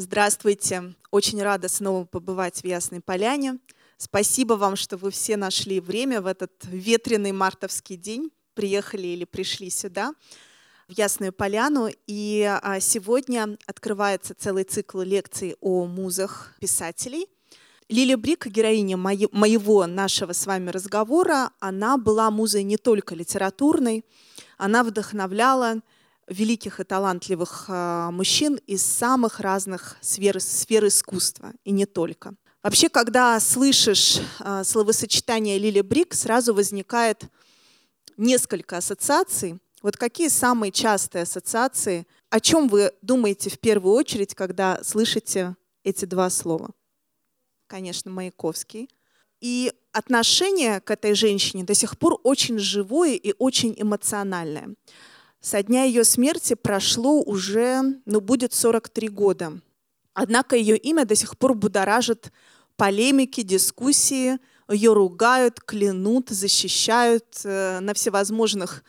Здравствуйте. Очень рада снова побывать в Ясной Поляне. Спасибо вам, что вы все нашли время в этот ветреный мартовский день, приехали или пришли сюда, в Ясную Поляну. И а, сегодня открывается целый цикл лекций о музах писателей. Лили Брик, героиня моего нашего с вами разговора, она была музой не только литературной, она вдохновляла великих и талантливых а, мужчин из самых разных сфер, сфер искусства, и не только. Вообще, когда слышишь а, словосочетание Лили Брик, сразу возникает несколько ассоциаций. Вот какие самые частые ассоциации? О чем вы думаете в первую очередь, когда слышите эти два слова? Конечно, Маяковский. И отношение к этой женщине до сих пор очень живое и очень эмоциональное. Со дня ее смерти прошло уже, ну, будет 43 года. Однако ее имя до сих пор будоражит полемики, дискуссии. Ее ругают, клянут, защищают э, на всевозможных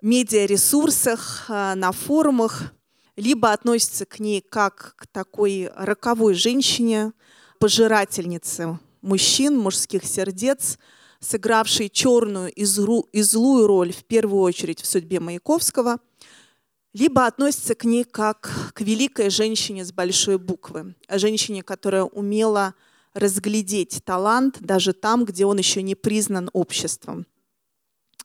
медиаресурсах, э, на форумах. Либо относятся к ней как к такой роковой женщине, пожирательнице мужчин, мужских сердец – сыгравший черную и, злую роль в первую очередь в судьбе Маяковского, либо относится к ней как к великой женщине с большой буквы, женщине, которая умела разглядеть талант даже там, где он еще не признан обществом.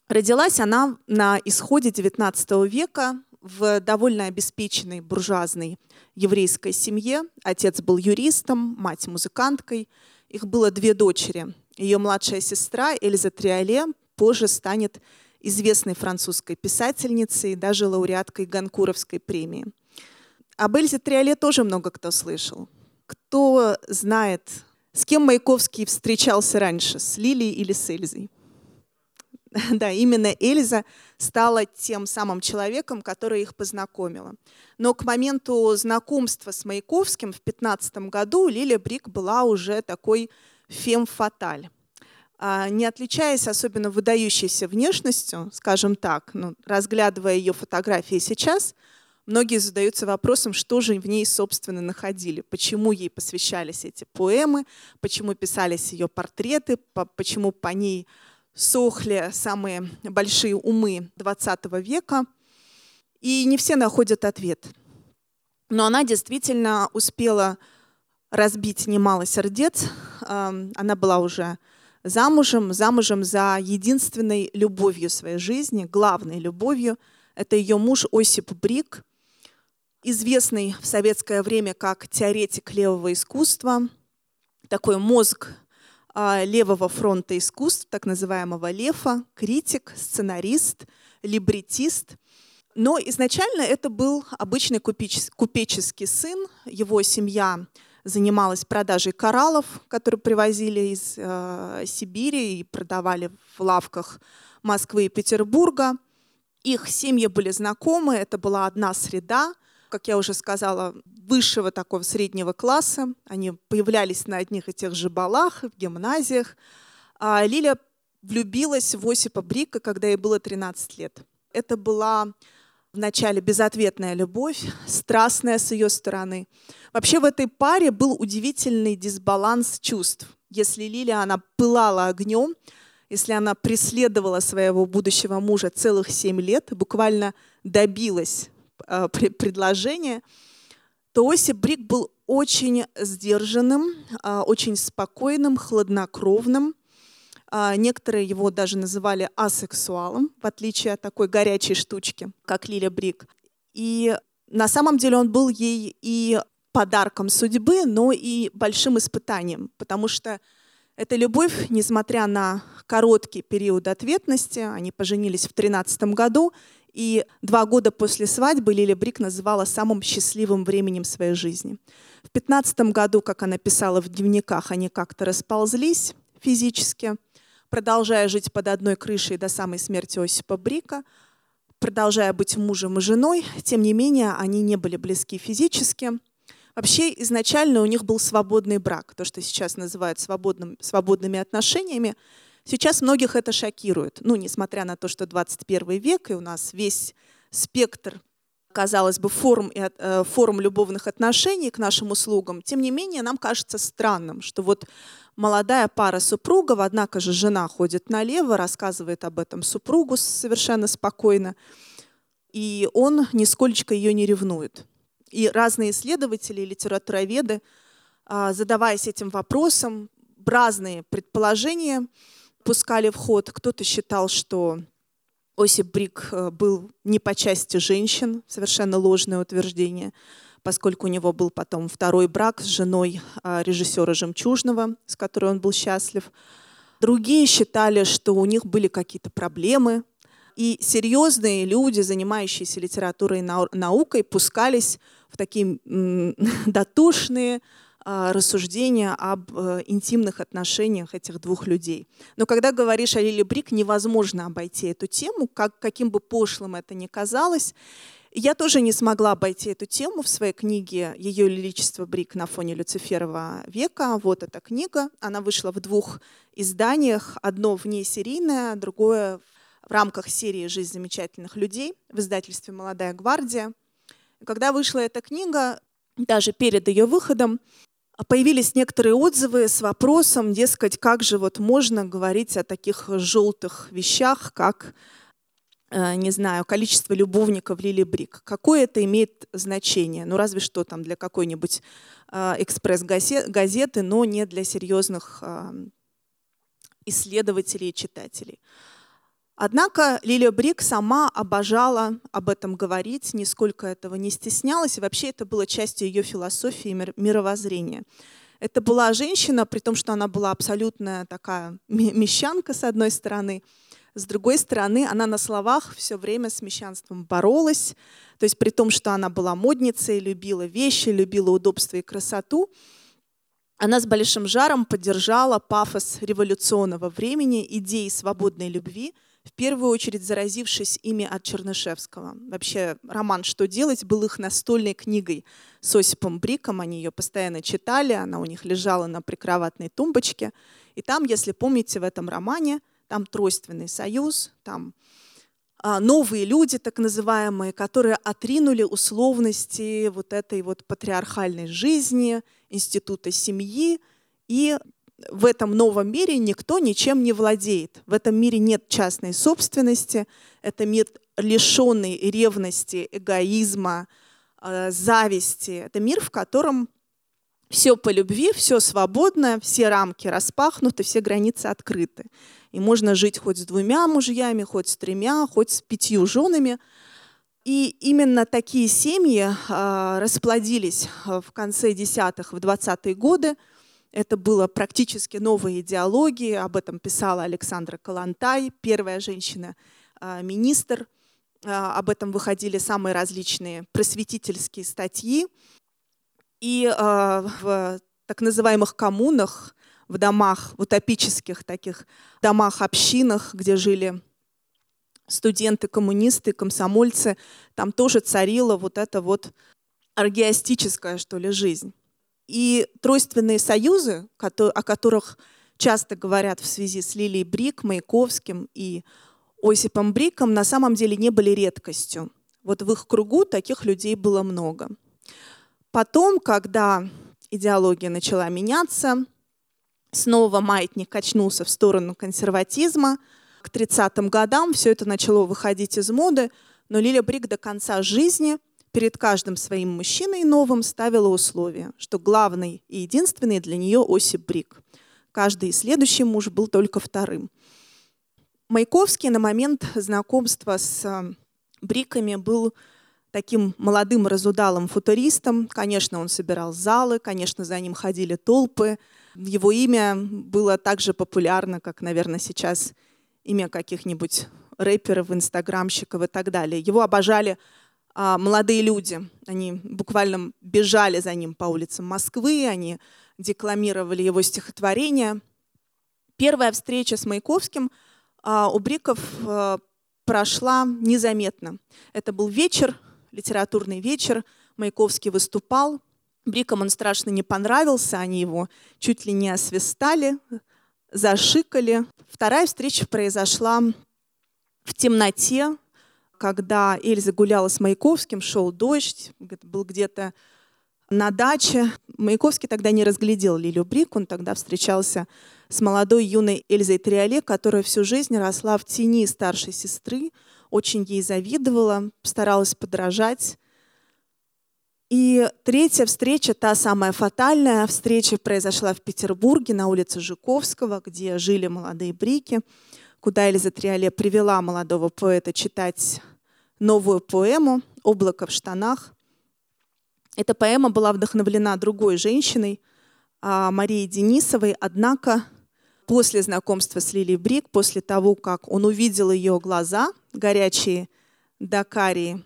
Родилась она на исходе XIX века в довольно обеспеченной буржуазной еврейской семье. Отец был юристом, мать музыканткой. Их было две дочери. Ее младшая сестра Эльза Триоле позже станет известной французской писательницей даже лауреаткой Ганкуровской премии. Об Эльзе Триоле тоже много кто слышал. Кто знает, с кем Маяковский встречался раньше, с Лилией или с Эльзой? Да, именно Эльза стала тем самым человеком, который их познакомила. Но к моменту знакомства с Маяковским в 15 году Лилия Брик была уже такой фем-фаталь. А, не отличаясь особенно выдающейся внешностью, скажем так, ну, разглядывая ее фотографии сейчас, многие задаются вопросом, что же в ней, собственно, находили, почему ей посвящались эти поэмы, почему писались ее портреты, почему по ней сохли самые большие умы XX века. И не все находят ответ. Но она действительно успела разбить немало сердец. Она была уже замужем, замужем за единственной любовью своей жизни, главной любовью. Это ее муж Осип Брик, известный в советское время как теоретик левого искусства, такой мозг а, левого фронта искусств, так называемого Лефа, критик, сценарист, либретист. Но изначально это был обычный купеческий сын. Его семья занималась продажей кораллов, которые привозили из э, Сибири и продавали в лавках Москвы и Петербурга. Их семьи были знакомы, это была одна среда, как я уже сказала, высшего такого среднего класса. Они появлялись на одних и тех же балах, в гимназиях. А Лиля влюбилась в Осипа Брика, когда ей было 13 лет. Это была вначале безответная любовь, страстная с ее стороны. Вообще в этой паре был удивительный дисбаланс чувств. Если Лилия, она пылала огнем, если она преследовала своего будущего мужа целых семь лет, буквально добилась э, предложения, то Осип Брик был очень сдержанным, э, очень спокойным, хладнокровным, некоторые его даже называли асексуалом, в отличие от такой горячей штучки, как Лиля Брик. И на самом деле он был ей и подарком судьбы, но и большим испытанием, потому что эта любовь, несмотря на короткий период ответности, они поженились в 13 году, и два года после свадьбы Лиля Брик называла самым счастливым временем своей жизни. В 15 году, как она писала в дневниках, они как-то расползлись физически – продолжая жить под одной крышей до самой смерти Осипа Брика, продолжая быть мужем и женой, тем не менее они не были близки физически. Вообще изначально у них был свободный брак, то, что сейчас называют свободным, свободными отношениями. Сейчас многих это шокирует. Ну, несмотря на то, что 21 век, и у нас весь спектр казалось бы, форм, э, форм любовных отношений к нашим услугам, тем не менее нам кажется странным, что вот молодая пара супругов, однако же жена ходит налево, рассказывает об этом супругу совершенно спокойно, и он нисколько ее не ревнует. И разные исследователи, литературоведы, а, задаваясь этим вопросом, разные предположения пускали в ход. Кто-то считал, что Осип Брик э, был не по части женщин, совершенно ложное утверждение, поскольку у него был потом второй брак с женой а, режиссера «Жемчужного», с которой он был счастлив. Другие считали, что у них были какие-то проблемы, и серьезные люди, занимающиеся литературой и наукой, пускались в такие дотушные а, рассуждения об э, интимных отношениях этих двух людей. Но когда говоришь о Лили Брик, невозможно обойти эту тему, как, каким бы пошлым это ни казалось. Я тоже не смогла обойти эту тему в своей книге «Ее Величество Брик на фоне Люциферова века». Вот эта книга. Она вышла в двух изданиях. Одно вне серийное, другое в рамках серии «Жизнь замечательных людей» в издательстве «Молодая гвардия». Когда вышла эта книга, даже перед ее выходом, появились некоторые отзывы с вопросом, дескать, как же вот можно говорить о таких желтых вещах, как, не знаю, количество любовников Лили Брик. Какое это имеет значение? Ну, разве что там для какой-нибудь э, экспресс-газеты, но не для серьезных э, исследователей и читателей. Однако Лилия Брик сама обожала об этом говорить, нисколько этого не стеснялась, и вообще это было частью ее философии и мировоззрения. Это была женщина, при том, что она была абсолютная такая мещанка, с одной стороны, с другой стороны, она на словах все время с мещанством боролась, то есть при том, что она была модницей, любила вещи, любила удобство и красоту, она с большим жаром поддержала пафос революционного времени, идеи свободной любви – в первую очередь заразившись ими от Чернышевского. Вообще роман «Что делать» был их настольной книгой с Осипом Бриком. Они ее постоянно читали, она у них лежала на прикроватной тумбочке. И там, если помните, в этом романе, там тройственный союз, там а, новые люди, так называемые, которые отринули условности вот этой вот патриархальной жизни, института семьи и в этом новом мире никто ничем не владеет. В этом мире нет частной собственности, это мир лишенный ревности, эгоизма, э, зависти. Это мир, в котором все по любви, все свободно, все рамки распахнуты, все границы открыты. И можно жить хоть с двумя мужьями, хоть с тремя, хоть с пятью женами. И именно такие семьи э, расплодились в конце десятых, в двадцатые годы – это было практически новой идеологией, об этом писала Александра Калантай, первая женщина-министр. А, об этом выходили самые различные просветительские статьи. И а, в так называемых коммунах, в домах, в утопических таких домах-общинах, где жили студенты, коммунисты, комсомольцы, там тоже царила вот эта вот аргиастическая, что ли, жизнь. И тройственные союзы, о которых часто говорят в связи с Лилией Брик, Маяковским и Осипом Бриком, на самом деле не были редкостью. Вот в их кругу таких людей было много. Потом, когда идеология начала меняться, снова маятник качнулся в сторону консерватизма. К 30-м годам все это начало выходить из моды, но Лилия Брик до конца жизни – перед каждым своим мужчиной новым ставила условие, что главный и единственный для нее Осип Брик. Каждый следующий муж был только вторым. Маяковский на момент знакомства с э, Бриками был таким молодым разудалым футуристом. Конечно, он собирал залы, конечно, за ним ходили толпы. Его имя было так же популярно, как, наверное, сейчас имя каких-нибудь рэперов, инстаграмщиков и так далее. Его обожали а, молодые люди. Они буквально бежали за ним по улицам Москвы, они декламировали его стихотворения. Первая встреча с Маяковским а, у Бриков а, прошла незаметно. Это был вечер, литературный вечер. Маяковский выступал. Брикам он страшно не понравился, они его чуть ли не освистали, зашикали. Вторая встреча произошла в темноте, когда Эльза гуляла с Маяковским, шел дождь, был где-то на даче. Маяковский тогда не разглядел Лилю Брик, он тогда встречался с молодой юной Эльзой Триоле, которая всю жизнь росла в тени старшей сестры, очень ей завидовала, старалась подражать. И третья встреча, та самая фатальная встреча, произошла в Петербурге на улице Жуковского, где жили молодые брики, куда Эльза Триоле привела молодого поэта читать новую поэму «Облако в штанах». Эта поэма была вдохновлена другой женщиной, а, Марией Денисовой, однако после знакомства с Лилией Брик, после того, как он увидел ее глаза, горячие до карии,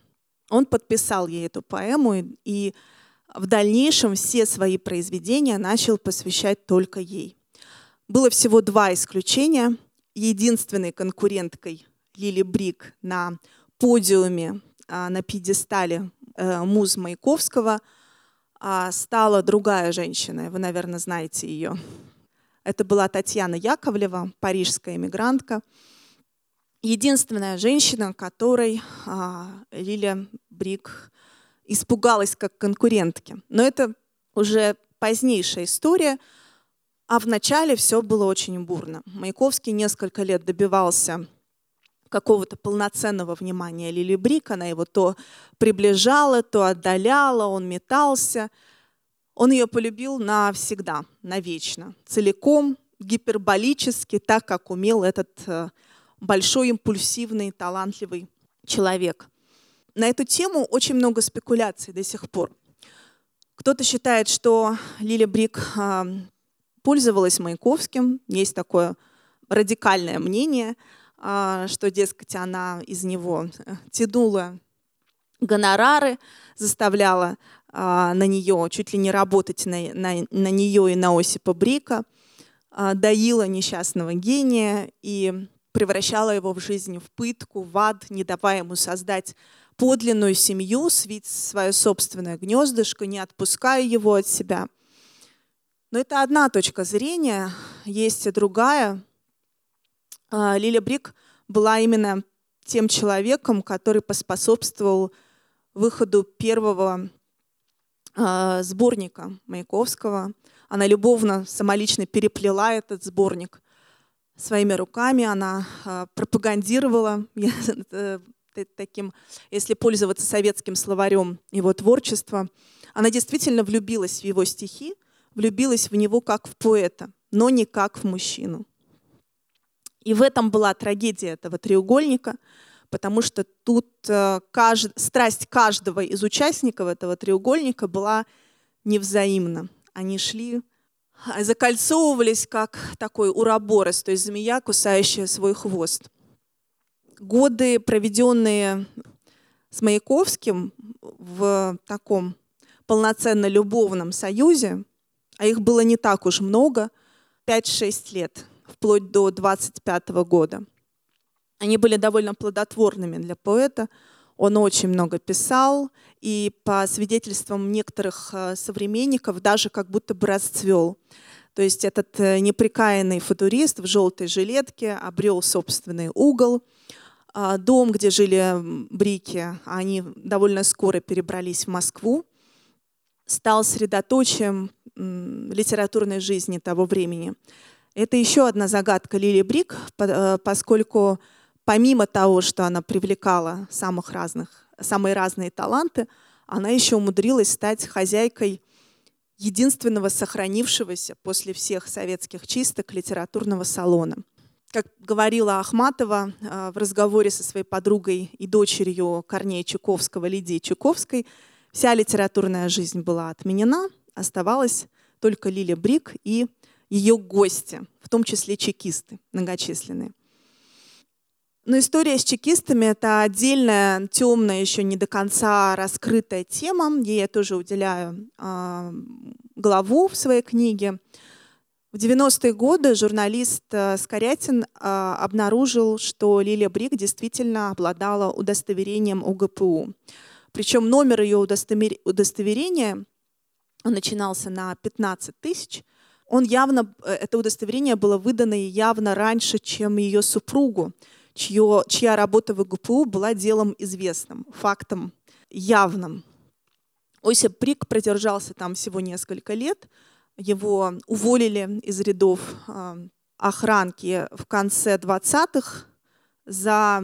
он подписал ей эту поэму и в дальнейшем все свои произведения начал посвящать только ей. Было всего два исключения. Единственной конкуренткой Лили Брик на подиуме, а, на пьедестале Э, муз Маяковского, а стала другая женщина. Вы, наверное, знаете ее. Это была Татьяна Яковлева, парижская эмигрантка. Единственная женщина, которой а, Лилия Брик испугалась как конкурентки. Но это уже позднейшая история, а в начале все было очень бурно. Маяковский несколько лет добивался какого-то полноценного внимания Лили Брик. Она его то приближала, то отдаляла, он метался. Он ее полюбил навсегда, навечно, целиком, гиперболически, так как умел этот э, большой, импульсивный, талантливый человек. На эту тему очень много спекуляций до сих пор. Кто-то считает, что Лили Брик э, пользовалась Маяковским. Есть такое радикальное мнение – а, что, дескать, она из него э, тянула гонорары, заставляла а, на нее чуть ли не работать на, на, на нее и на Осипа Брика, а, доила несчастного гения и превращала его в жизнь в пытку, в ад, не давая ему создать подлинную семью, свить свое собственное гнездышко, не отпуская его от себя. Но это одна точка зрения, есть и другая, а, Лиля Брик была именно тем человеком, который поспособствовал выходу первого а, сборника Маяковского. Она любовно, самолично переплела этот сборник своими руками. Она а, пропагандировала э, таким, если пользоваться советским словарем, его творчество. Она действительно влюбилась в его стихи, влюбилась в него как в поэта, но не как в мужчину. И в этом была трагедия этого треугольника, потому что тут э, кажд... страсть каждого из участников этого треугольника была невзаимна. Они шли, закольцовывались, как такой уроборос, то есть змея, кусающая свой хвост. Годы, проведенные с Маяковским в таком полноценно любовном союзе, а их было не так уж много, 5-6 лет – вплоть до 25 года. Они были довольно плодотворными для поэта. Он очень много писал, и по свидетельствам некоторых э, современников даже как будто бы расцвел. То есть этот э, неприкаянный футурист в желтой жилетке обрел собственный угол. А дом, где жили брики, они довольно скоро перебрались в Москву. Стал средоточием литературной жизни того времени. Это еще одна загадка Лили Брик, э, поскольку помимо того, что она привлекала самых разных, самые разные таланты, она еще умудрилась стать хозяйкой единственного сохранившегося после всех советских чисток литературного салона. Как говорила Ахматова э, в разговоре со своей подругой и дочерью Корнея Чуковского, Лидии Чуковской, вся литературная жизнь была отменена, оставалась только Лиля Брик и ее гости, в том числе чекисты многочисленные. Но история с чекистами — это отдельная, темная, еще не до конца раскрытая тема. Ей я тоже уделяю э, главу в своей книге. В 90-е годы журналист э, Скорятин э, обнаружил, что Лилия Брик действительно обладала удостоверением УГПУ. Причем номер ее удостоверения начинался на 15 тысяч, он явно, э, это удостоверение было выдано явно раньше, чем ее супругу, чье, чья работа в ИГПУ была делом известным, фактом явным. Осип Брик продержался там всего несколько лет. Его уволили из рядов а, охранки в конце 20-х за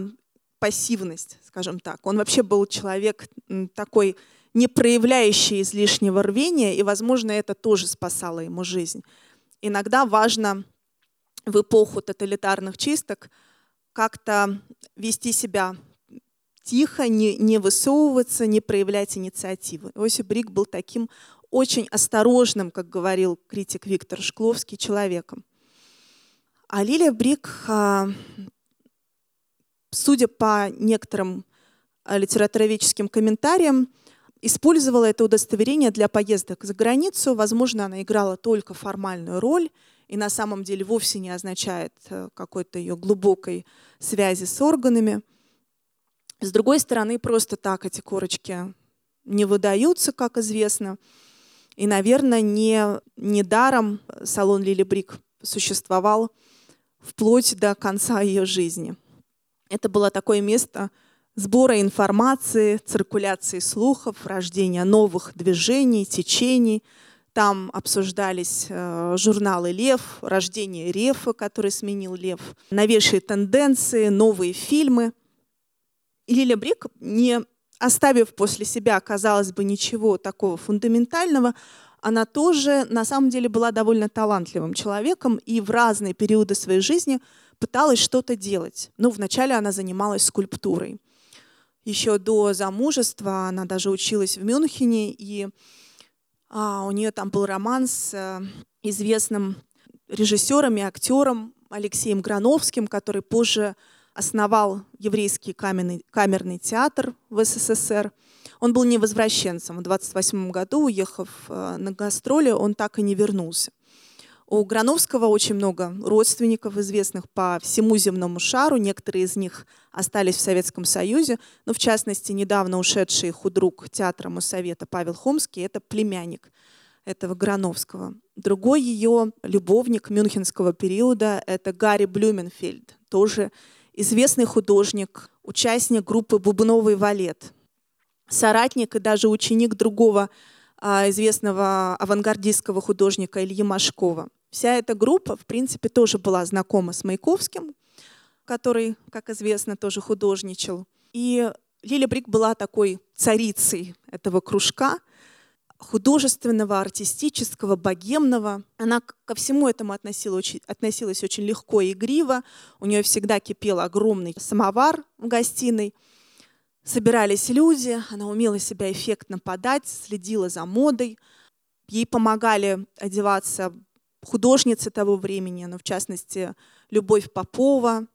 пассивность, скажем так. Он вообще был человек такой, не проявляющий излишнего рвения, и, возможно, это тоже спасало ему жизнь. Иногда важно в эпоху тоталитарных чисток как-то вести себя тихо, не, не высовываться, не проявлять инициативы. Иосиф Брик был таким очень осторожным, как говорил критик Виктор Шкловский, человеком. А Лилия Брик, а, судя по некоторым а, литературоведческим комментариям, использовала это удостоверение для поездок за границу. Возможно, она играла только формальную роль и на самом деле вовсе не означает э, какой-то ее глубокой связи с органами. С другой стороны, просто так эти корочки не выдаются, как известно. И, наверное, не, не даром салон Лили Брик существовал вплоть до конца ее жизни. Это было такое место сбора информации, циркуляции слухов, рождения новых движений, течений. Там обсуждались э, журналы «Лев», рождение Рефа, который сменил Лев, новейшие тенденции, новые фильмы. И Лиля Брик, не оставив после себя, казалось бы, ничего такого фундаментального, она тоже на самом деле была довольно талантливым человеком и в разные периоды своей жизни пыталась что-то делать. Ну, вначале она занималась скульптурой. Еще до замужества она даже училась в Мюнхене, и а, у нее там был роман с а, известным режиссером и актером Алексеем Грановским, который позже основал еврейский каменный, камерный театр в СССР. Он был невозвращенцем. В 28 году, уехав э, на гастроли, он так и не вернулся. У Грановского очень много родственников, известных по всему земному шару. Некоторые из них остались в Советском Союзе. Но, в частности, недавно ушедший худрук театра Моссовета Павел Хомский – это племянник этого Грановского. Другой ее любовник мюнхенского периода – это Гарри Блюменфельд, тоже известный художник, участник группы «Бубновый валет», соратник и даже ученик другого а, известного авангардистского художника Ильи Машкова. Вся эта группа, в принципе, тоже была знакома с Маяковским, который, как известно, тоже художничал. И Лиля Брик была такой царицей этого кружка, художественного, артистического, богемного. Она ко всему этому относилась очень, относилась очень легко и игриво. У нее всегда кипел огромный самовар в гостиной. Собирались люди, она умела себя эффектно подать, следила за модой. Ей помогали одеваться художницы того времени, но в частности Любовь Попова,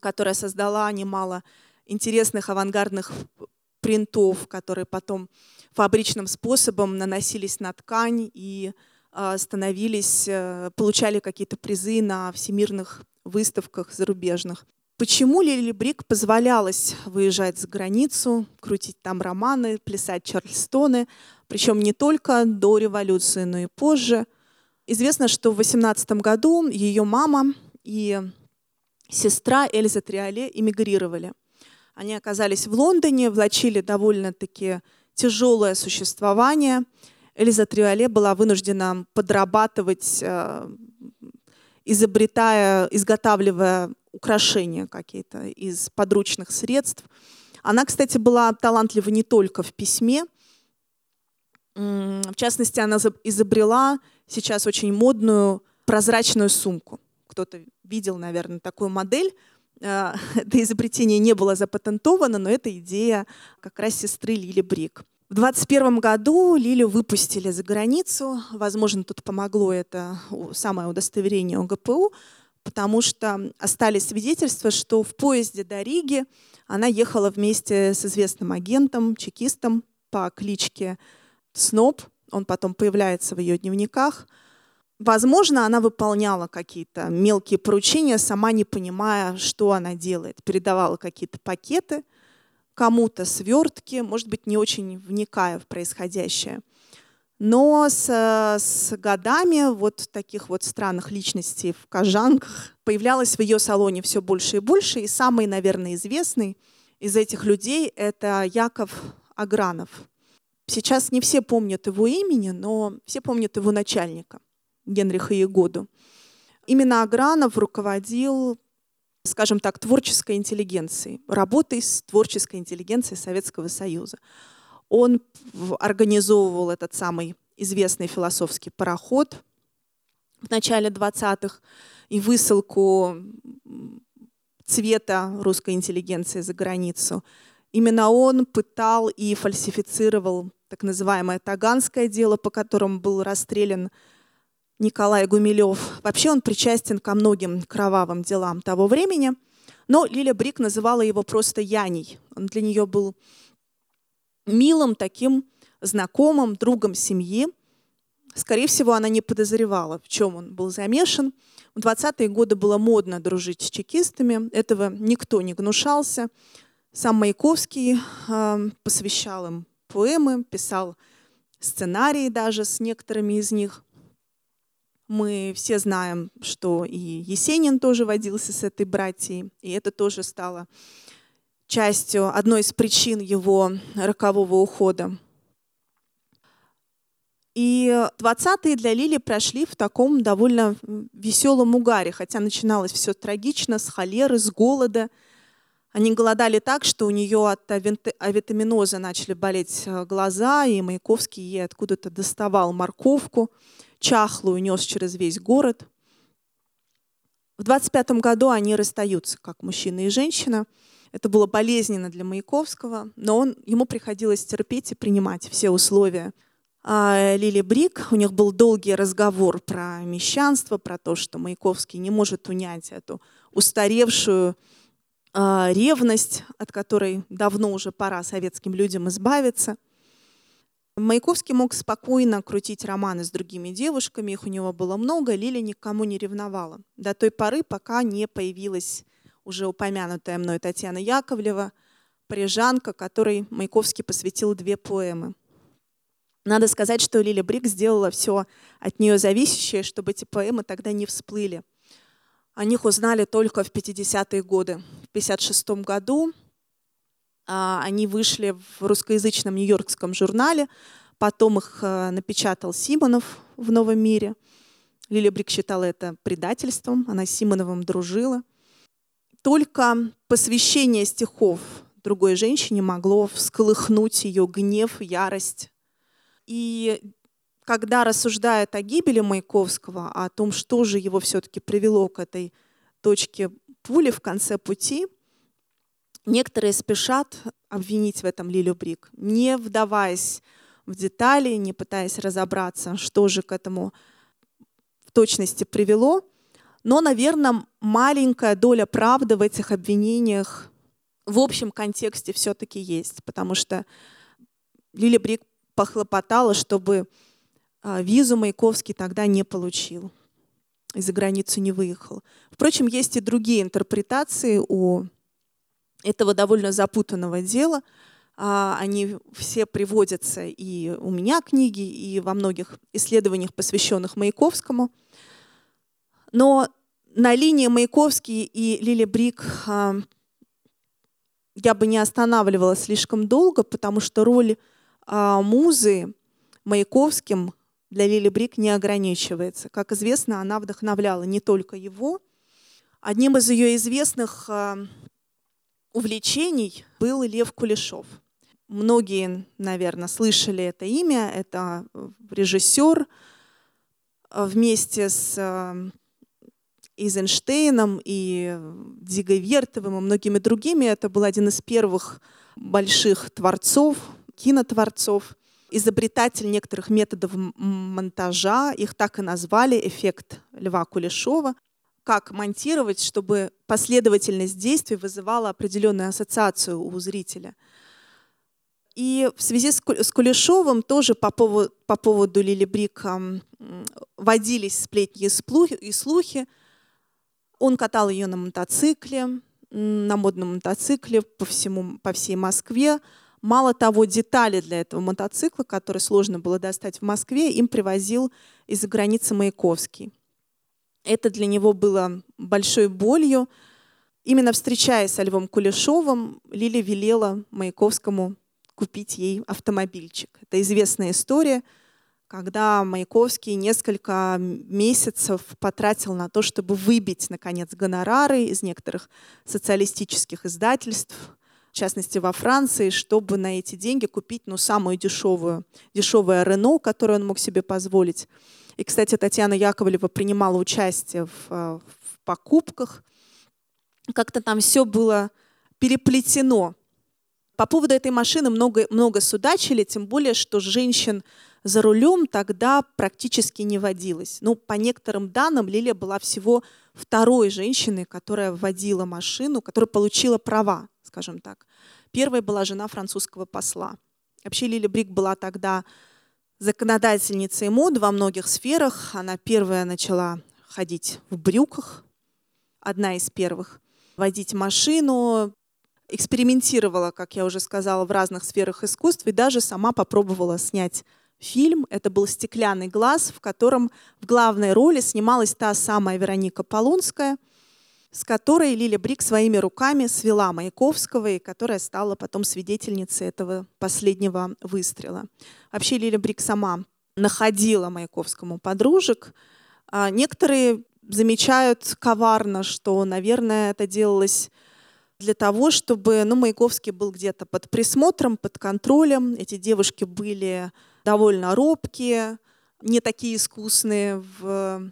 которая создала немало интересных авангардных принтов, которые потом фабричным способом наносились на ткань и а, становились, э, получали какие-то призы на всемирных выставках зарубежных. Почему Лили Брик позволялось выезжать за границу, крутить там романы, плясать Чарльстоны, причем не только до революции, но и позже. Известно, что в 18 году ее мама и сестра Эльза Триоле эмигрировали – они оказались в Лондоне, влачили довольно-таки тяжелое существование. Элиза Триоле была вынуждена подрабатывать, э, изобретая, изготавливая украшения какие-то из подручных средств. Она, кстати, была талантлива не только в письме. В частности, она изобрела сейчас очень модную прозрачную сумку. Кто-то видел, наверное, такую модель. Э, это изобретение не было запатентовано, но это идея как раз сестры Лили Брик. В 2021 году Лилю выпустили за границу. Возможно, тут помогло это самое удостоверение ОГПУ, потому что остались свидетельства, что в поезде до Риги она ехала вместе с известным агентом, чекистом по кличке Сноб. Он потом появляется в ее дневниках – Возможно, она выполняла какие-то мелкие поручения, сама не понимая, что она делает. Передавала какие-то пакеты кому-то, свертки, может быть, не очень вникая в происходящее. Но с, с годами вот таких вот странных личностей в кожанках появлялось в ее салоне все больше и больше. И самый, наверное, известный из этих людей — это Яков Агранов. Сейчас не все помнят его имени, но все помнят его начальника, Генриха Егоду. Именно Агранов руководил, скажем так, творческой интеллигенцией, работой с творческой интеллигенцией Советского Союза. Он организовывал этот самый известный философский пароход в начале 20-х и высылку цвета русской интеллигенции за границу. Именно он пытал и фальсифицировал так называемое Таганское дело, по которому был расстрелян Николай Гумилев. Вообще он причастен ко многим кровавым делам того времени, но Лиля Брик называла его просто Яней. Он для нее был милым таким знакомым, другом семьи. Скорее всего, она не подозревала, в чем он был замешан. В 20-е годы было модно дружить с чекистами. Этого никто не гнушался. Сам Маяковский э, посвящал им поэмы, писал сценарии даже с некоторыми из них. Мы все знаем, что и Есенин тоже водился с этой братьей, и это тоже стало частью, одной из причин его рокового ухода. И 20-е для Лили прошли в таком довольно веселом угаре, хотя начиналось все трагично, с холеры, с голода. Они голодали так, что у нее от авитаминоза начали болеть э, глаза, и Маяковский ей откуда-то доставал морковку, чахлую нес через весь город. В 25 году они расстаются, как мужчина и женщина – это было болезненно для Маяковского, но он, ему приходилось терпеть и принимать все условия. А Лили Брик, у них был долгий разговор про мещанство, про то, что Маяковский не может унять эту устаревшую ревность, от которой давно уже пора советским людям избавиться. Маяковский мог спокойно крутить романы с другими девушками, их у него было много, Лили никому не ревновала. До той поры, пока не появилась уже упомянутая мной Татьяна Яковлева, парижанка, которой Маяковский посвятил две поэмы. Надо сказать, что Лиля Брик сделала все от нее зависящее, чтобы эти поэмы тогда не всплыли. О них узнали только в 50-е годы. В 1956 году а, они вышли в русскоязычном нью-йоркском журнале, потом их а, напечатал Симонов в «Новом мире». Лилия Брик считала это предательством, она с Симоновым дружила – только посвящение стихов другой женщине могло всколыхнуть ее гнев, ярость. И когда рассуждает о гибели Маяковского, о том, что же его все-таки привело к этой точке пули в конце пути, некоторые спешат обвинить в этом Лилю Брик, не вдаваясь в детали, не пытаясь разобраться, что же к этому в точности привело. Но, наверное, маленькая доля правды в этих обвинениях в общем контексте все-таки есть, потому что Лили Брик похлопотала, чтобы визу Маяковский тогда не получил и за границу не выехал. Впрочем, есть и другие интерпретации у этого довольно запутанного дела. А, они все приводятся и у меня книги, и во многих исследованиях, посвященных Маяковскому – но на линии Маяковский и Лили Брик а, я бы не останавливалась слишком долго, потому что роль а, музы Маяковским для Лили Брик не ограничивается. Как известно, она вдохновляла не только его. Одним из ее известных а, увлечений был Лев Кулешов. Многие, наверное, слышали это имя. Это режиссер вместе с Эйзенштейном, и Диговертовым, и многими другими. Это был один из первых больших творцов, кинотворцов, изобретатель некоторых методов монтажа, их так и назвали, эффект Льва Кулешова, как монтировать, чтобы последовательность действий вызывала определенную ассоциацию у зрителя. И в связи с Кулешовым тоже по поводу, по поводу Лили Брик водились сплетни и слухи, он катал ее на мотоцикле, на модном мотоцикле по, всему, по всей Москве. Мало того, детали для этого мотоцикла, которые сложно было достать в Москве, им привозил из-за границы Маяковский. Это для него было большой болью. Именно встречаясь со Львом Кулешовым, Лиля велела Маяковскому купить ей автомобильчик. Это известная история, когда Маяковский несколько месяцев потратил на то, чтобы выбить, наконец, гонорары из некоторых социалистических издательств, в частности во Франции, чтобы на эти деньги купить ну, самую дешевую, дешевое Рено, которое он мог себе позволить. И, кстати, Татьяна Яковлева принимала участие в, э, в покупках. Как-то там все было переплетено. По поводу этой машины много, много судачили, тем более, что женщин за рулем тогда практически не водилось. Ну, по некоторым данным, Лилия была всего второй женщиной, которая водила машину, которая получила права, скажем так. Первой была жена французского посла. Вообще Лилия Брик была тогда законодательницей мод во многих сферах. Она первая начала ходить в брюках, одна из первых, водить машину, экспериментировала, как я уже сказала, в разных сферах искусств и даже сама попробовала снять фильм. Это был «Стеклянный глаз», в котором в главной роли снималась та самая Вероника Полонская – с которой Лиля Брик своими руками свела Маяковского и которая стала потом свидетельницей этого последнего выстрела. Вообще Лиля Брик сама находила Маяковскому подружек. А некоторые замечают коварно, что, наверное, это делалось для того, чтобы ну, Маяковский был где-то под присмотром, под контролем. Эти девушки были довольно робкие, не такие искусные в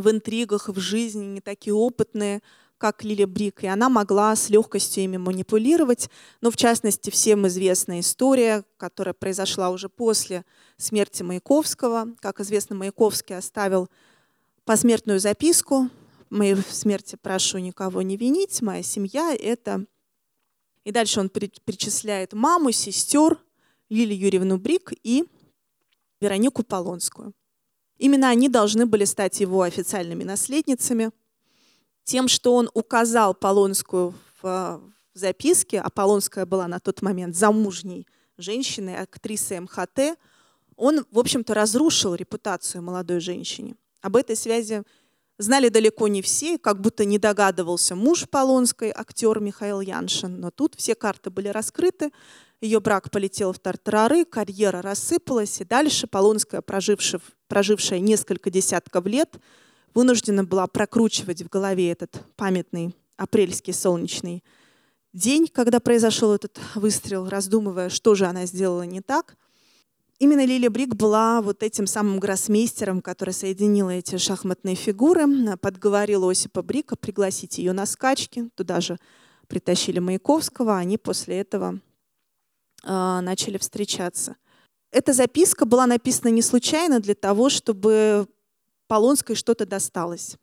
в интригах, в жизни, не такие опытные, как Лили Брик, и она могла с легкостью ими манипулировать. Но, в частности, всем известная история, которая произошла уже после смерти Маяковского. Как известно, Маяковский оставил посмертную записку. «Моей смерти прошу никого не винить, моя семья — это...» И дальше он перечисляет маму, сестер, Лилию Юрьевну Брик и Веронику Полонскую. Именно они должны были стать его официальными наследницами. Тем, что он указал Полонскую в записке, а Полонская была на тот момент замужней женщиной, актрисой МХТ, он, в общем-то, разрушил репутацию молодой женщине. Об этой связи знали далеко не все, как будто не догадывался муж Полонской, актер Михаил Яншин. Но тут все карты были раскрыты, ее брак полетел в тартарары, карьера рассыпалась, и дальше Полонская, прожившая, прожившая несколько десятков лет, вынуждена была прокручивать в голове этот памятный апрельский солнечный день, когда произошел этот выстрел, раздумывая, что же она сделала не так. Именно Лилия Брик была вот этим самым гроссмейстером, который соединил эти шахматные фигуры, подговорил Осипа Брика пригласить ее на скачки. Туда же притащили Маяковского. Они после этого а, начали встречаться. Эта записка была написана не случайно для того, чтобы Полонской что-то досталось.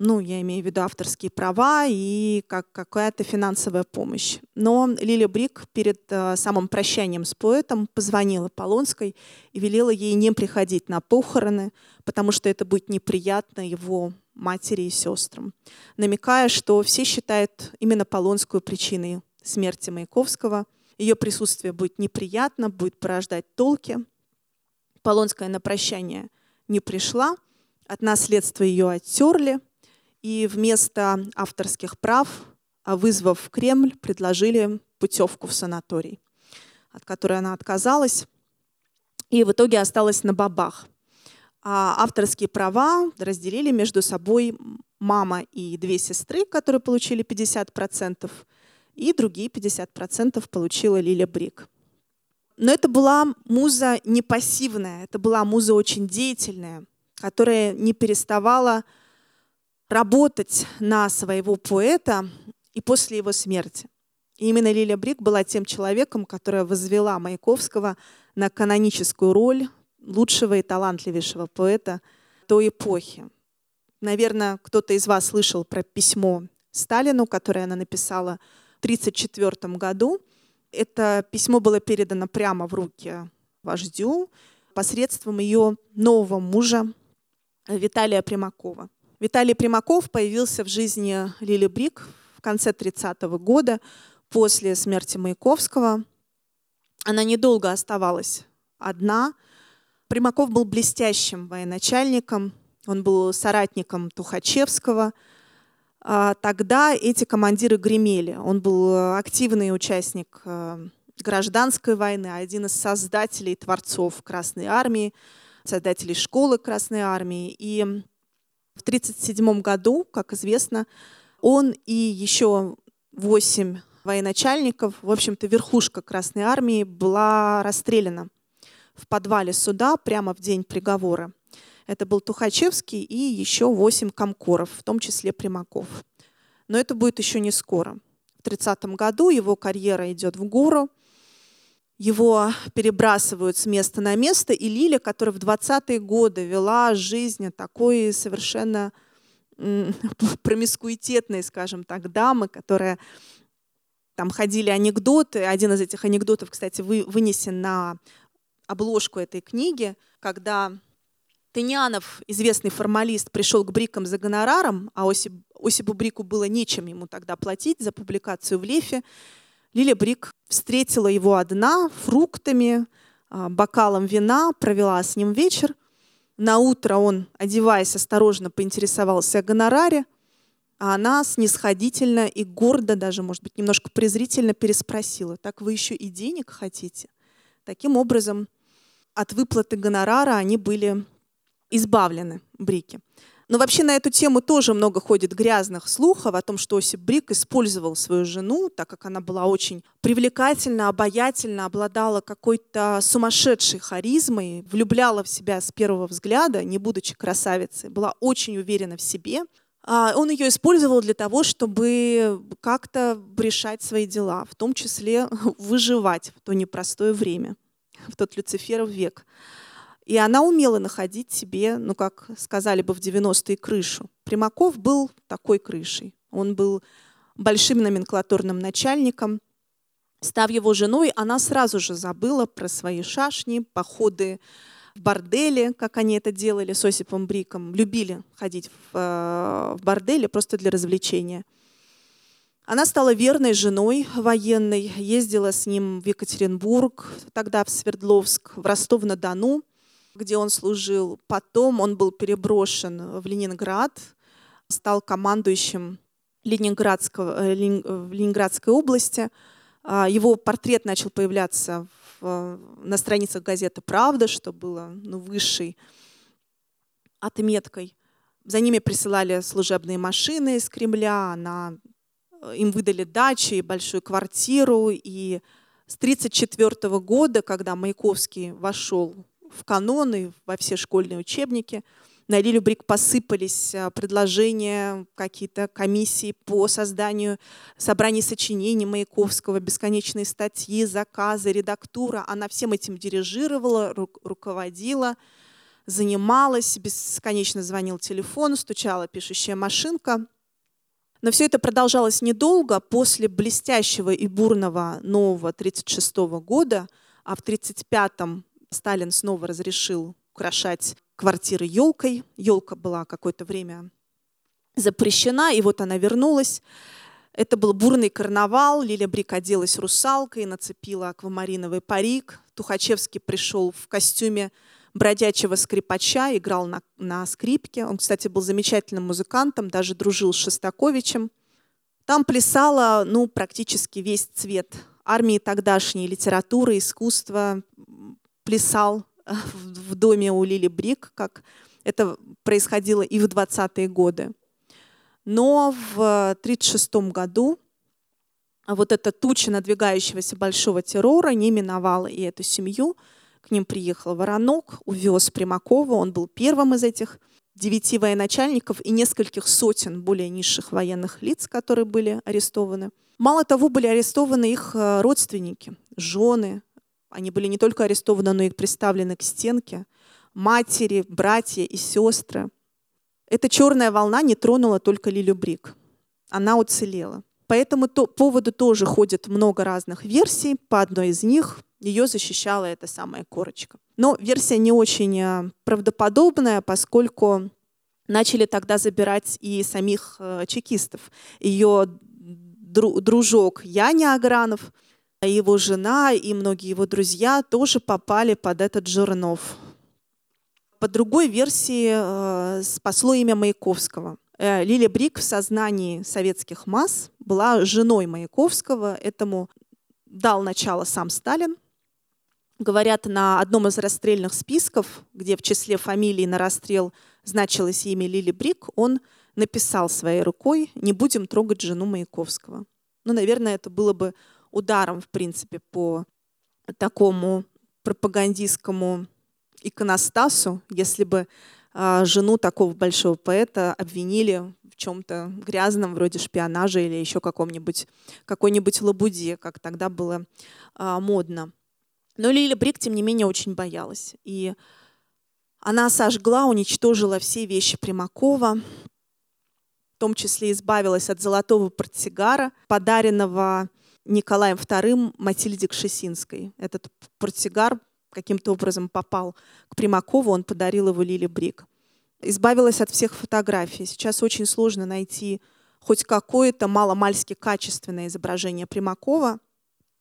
Ну, я имею в виду авторские права и как какая-то финансовая помощь. Но Лилия Брик перед э, самым прощанием с поэтом позвонила Полонской и велела ей не приходить на похороны, потому что это будет неприятно его матери и сестрам, намекая, что все считают именно Полонскую причиной смерти Маяковского – ее присутствие будет неприятно, будет порождать толки. Полонская на прощание не пришла, от наследства ее оттерли, и вместо авторских прав, а вызвав в Кремль, предложили путевку в санаторий, от которой она отказалась, и в итоге осталась на бабах. А авторские права разделили между собой мама и две сестры, которые получили 50%, и другие 50% получила Лиля Брик. Но это была муза не пассивная, это была муза очень деятельная, которая не переставала работать на своего поэта и после его смерти. И именно Лилия Брик была тем человеком, которая возвела Маяковского на каноническую роль лучшего и талантливейшего поэта той эпохи. Наверное, кто-то из вас слышал про письмо Сталину, которое она написала 1934 году. Это письмо было передано прямо в руки вождю посредством ее нового мужа Виталия Примакова. Виталий Примаков появился в жизни Лили Брик в конце 30-го года после смерти Маяковского. Она недолго оставалась одна. Примаков был блестящим военачальником, он был соратником Тухачевского. А тогда эти командиры гремели. Он был активный участник э, гражданской войны, один из создателей, творцов Красной Армии, создателей школы Красной Армии. И в 1937 году, как известно, он и еще восемь военачальников, в общем-то, верхушка Красной Армии была расстреляна в подвале суда прямо в день приговора. Это был Тухачевский и еще восемь комкоров, в том числе Примаков. Но это будет еще не скоро. В 30 году его карьера идет в гору, его перебрасывают с места на место, и Лиля, которая в 20-е годы вела жизнь такой совершенно промискуитетной, скажем так, дамы, которая там ходили анекдоты. Один из этих анекдотов, кстати, вы, вынесен на обложку этой книги, когда Тынянов, известный формалист, пришел к Брикам за гонораром, а Осип, Осипу Брику было нечем ему тогда платить за публикацию в Лефе. Лиля Брик встретила его одна фруктами, а, бокалом вина, провела с ним вечер. На утро он, одеваясь осторожно, поинтересовался о гонораре, а она снисходительно и гордо, даже, может быть, немножко презрительно переспросила, «Так вы еще и денег хотите?» Таким образом, от выплаты гонорара они были избавлены, Брики. Но вообще на эту тему тоже много ходит грязных слухов о том, что Осип Брик использовал свою жену, так как она была очень привлекательна, обаятельна, обладала какой-то сумасшедшей харизмой, влюбляла в себя с первого взгляда, не будучи красавицей, была очень уверена в себе. А он ее использовал для того, чтобы как-то решать свои дела, в том числе выживать в то непростое время, в тот Люциферов век. И она умела находить себе, ну, как сказали бы в 90-е, крышу. Примаков был такой крышей. Он был большим номенклатурным начальником. Став его женой, она сразу же забыла про свои шашни, походы в борделе, как они это делали с Осипом Бриком. Любили ходить в, э, в борделе просто для развлечения. Она стала верной женой военной, ездила с ним в Екатеринбург, тогда в Свердловск, в Ростов-на-Дону где он служил. Потом он был переброшен в Ленинград, стал командующим Ленинградского, э, Ленинградской области. А, его портрет начал появляться в, на страницах газеты «Правда», что было ну, высшей отметкой. За ними присылали служебные машины из Кремля, она, э, им выдали дачи большую квартиру. И с 1934 года, когда Маяковский вошел в каноны, во все школьные учебники. На Лилю Брик посыпались а, предложения, какие-то комиссии по созданию собраний сочинений Маяковского, бесконечные статьи, заказы, редактура. Она всем этим дирижировала, ру руководила, занималась, бесконечно звонил телефон, стучала пишущая машинка. Но все это продолжалось недолго. После блестящего и бурного нового 1936 года, а в 1935 Сталин снова разрешил украшать квартиры елкой. Елка была какое-то время запрещена, и вот она вернулась. Это был бурный карнавал. Лиля Брик оделась русалкой, нацепила аквамариновый парик. Тухачевский пришел в костюме бродячего скрипача, играл на, на скрипке. Он, кстати, был замечательным музыкантом, даже дружил с Шостаковичем. Там плясала ну, практически весь цвет армии тогдашней, литературы, искусства, плясал э, в доме у Лили Брик, как это происходило и в 20-е годы. Но в 1936 году вот эта туча надвигающегося большого террора не миновала и эту семью. К ним приехал Воронок, увез Примакова. Он был первым из этих девяти военачальников и нескольких сотен более низших военных лиц, которые были арестованы. Мало того, были арестованы их э, родственники, жены, они были не только арестованы, но и представлены к стенке. Матери, братья и сестры. Эта черная волна не тронула только Лилю Брик. Она уцелела. По этому то, поводу тоже ходит много разных версий. По одной из них ее защищала эта самая корочка. Но версия не очень э, правдоподобная, поскольку начали тогда забирать и самих э, чекистов. Ее дружок Яня Агранов его жена и многие его друзья тоже попали под этот жернов. По другой версии э, спасло имя Маяковского. Э, Лилия Брик в сознании советских масс была женой Маяковского. Этому дал начало сам Сталин. Говорят, на одном из расстрельных списков, где в числе фамилий на расстрел значилось имя Лили Брик, он написал своей рукой «Не будем трогать жену Маяковского». Ну, наверное, это было бы ударом, в принципе, по такому пропагандистскому иконостасу, если бы э, жену такого большого поэта обвинили в чем-то грязном, вроде шпионажа или еще каком-нибудь, какой-нибудь лабуде, как тогда было э, модно. Но Лиля Брик, тем не менее, очень боялась. И она сожгла, уничтожила все вещи Примакова, в том числе избавилась от золотого портсигара, подаренного Николаем II Матильде Кшесинской. Этот портсигар каким-то образом попал к Примакову, он подарил его Лиле Брик. Избавилась от всех фотографий. Сейчас очень сложно найти хоть какое-то маломальски качественное изображение Примакова.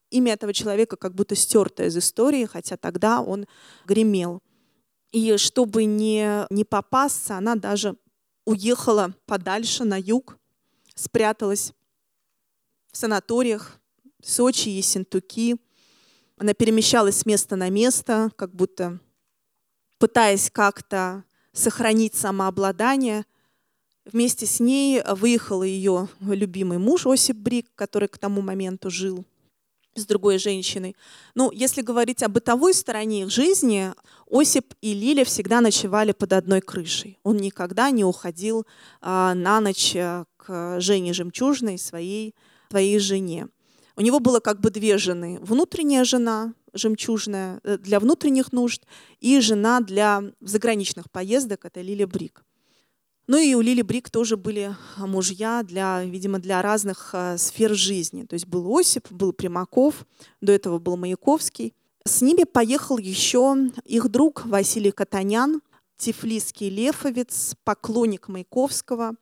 Имя этого человека как будто стерто из истории, хотя тогда он гремел. И чтобы не, не попасться, она даже уехала подальше, на юг, спряталась в санаториях Сочи, Ессентуки. Она перемещалась с места на место, как будто пытаясь как-то сохранить самообладание. Вместе с ней выехал ее любимый муж Осип Брик, который к тому моменту жил с другой женщиной. Ну, если говорить о бытовой стороне их жизни, Осип и Лиля всегда ночевали под одной крышей. Он никогда не уходил а, на ночь а, к Жене Жемчужной, своей, своей жене. У него было как бы две жены. Внутренняя жена, жемчужная, э, для внутренних нужд, и жена для заграничных поездок, это Лиля Брик. Ну и у Лили Брик тоже были мужья, для, видимо, для разных э, сфер жизни. То есть был Осип, был Примаков, до этого был Маяковский. С ними поехал еще их друг Василий Катанян, тифлисский лефовец, поклонник Маяковского.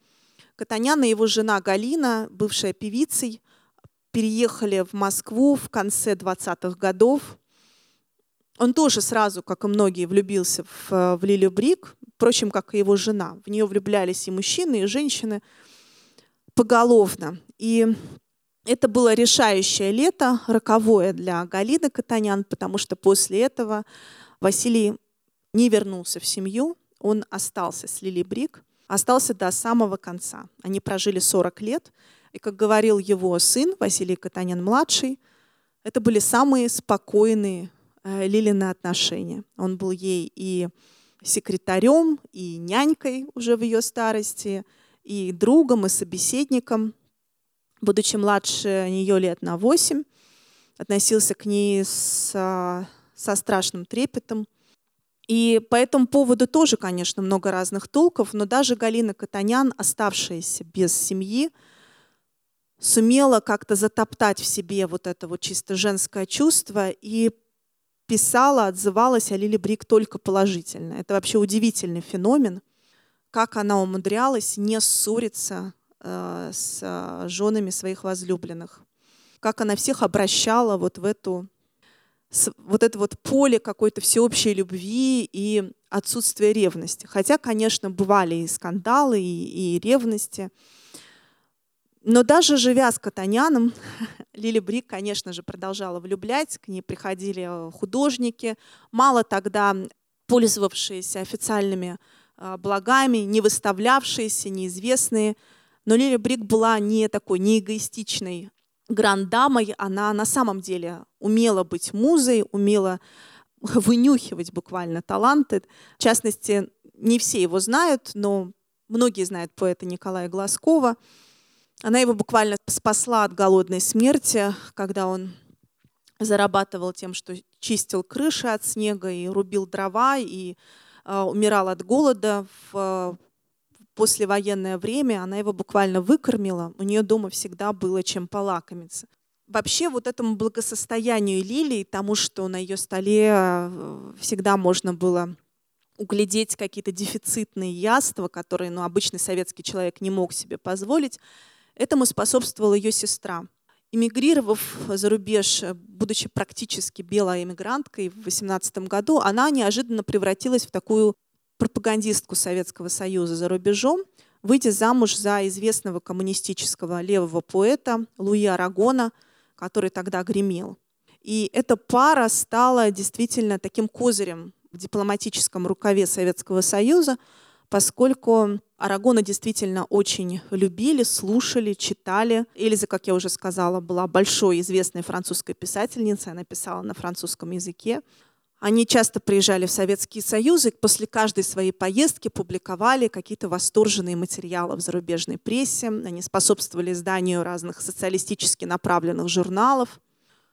Катанян и его жена Галина, бывшая певицей, переехали в Москву в конце 20-х годов. Он тоже сразу, как и многие, влюбился в, э, в Лилию Брик, впрочем, как и его жена. В нее влюблялись и мужчины, и женщины поголовно. И это было решающее лето, роковое для Галины Катанян, потому что после этого Василий не вернулся в семью, он остался с Лили Брик, остался до самого конца. Они прожили 40 лет, и, как говорил его сын Василий Катанян-младший, это были самые спокойные э, Лилины отношения. Он был ей и секретарем, и нянькой уже в ее старости, и другом, и собеседником. Будучи младше нее лет на восемь, относился к ней с, со страшным трепетом. И по этому поводу тоже, конечно, много разных толков, но даже Галина Катанян, оставшаяся без семьи, сумела как-то затоптать в себе вот это вот чисто женское чувство и писала, отзывалась о Лили Брик только положительно. Это вообще удивительный феномен, как она умудрялась не ссориться э, с э, женами своих возлюбленных, как она всех обращала вот в эту вот это вот поле какой-то всеобщей любви и отсутствия ревности. Хотя, конечно, бывали и скандалы, и, и ревности. Но даже живя с Катаняном, Лили Брик, конечно же, продолжала влюблять, к ней приходили э, художники, мало тогда пользовавшиеся официальными э, благами, не выставлявшиеся, неизвестные. Но Лили Брик была не такой, не эгоистичной грандамой, она на самом деле умела быть музой, умела вынюхивать буквально таланты. В частности, не все его знают, но многие знают поэта Николая Глазкова – она его буквально спасла от голодной смерти, когда он зарабатывал тем, что чистил крыши от снега и рубил дрова, и э, умирал от голода в э, послевоенное время. Она его буквально выкормила. У нее дома всегда было чем полакомиться. Вообще вот этому благосостоянию Лилии, тому, что на ее столе э, всегда можно было углядеть какие-то дефицитные яства, которые ну, обычный советский человек не мог себе позволить, Этому способствовала ее сестра. Эмигрировав за рубеж, будучи практически белой эмигранткой в 18 году, она неожиданно превратилась в такую пропагандистку Советского Союза за рубежом, выйдя замуж за известного коммунистического левого поэта Луи Арагона, который тогда гремел. И эта пара стала действительно таким козырем в дипломатическом рукаве Советского Союза, поскольку Арагона действительно очень любили, слушали, читали. Эльза, как я уже сказала, была большой известной французской писательницей, она писала на французском языке. Они часто приезжали в Советский Союз и после каждой своей поездки публиковали какие-то восторженные материалы в зарубежной прессе. Они способствовали изданию разных социалистически направленных журналов.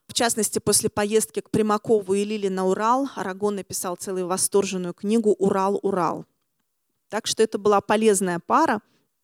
В частности, после поездки к Примакову и Лили на Урал Арагон написал целую восторженную книгу «Урал, Урал». Так что это была полезная пара.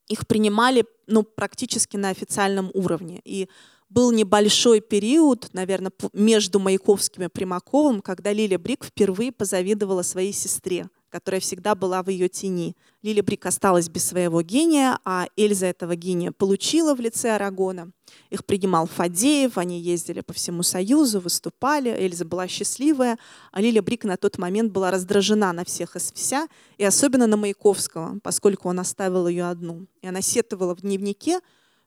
Их принимали ну, практически на официальном уровне. И был небольшой период, наверное, между Маяковским и Примаковым, когда Лиля Брик впервые позавидовала своей сестре, которая всегда была в ее тени. Лиля Брик осталась без своего гения, а Эльза этого гения получила в лице Арагона. Их принимал Фадеев, они ездили по всему Союзу, выступали. Эльза была счастливая, а Лиля Брик на тот момент была раздражена на всех и вся, и особенно на Маяковского, поскольку он оставил ее одну. И она сетовала в дневнике,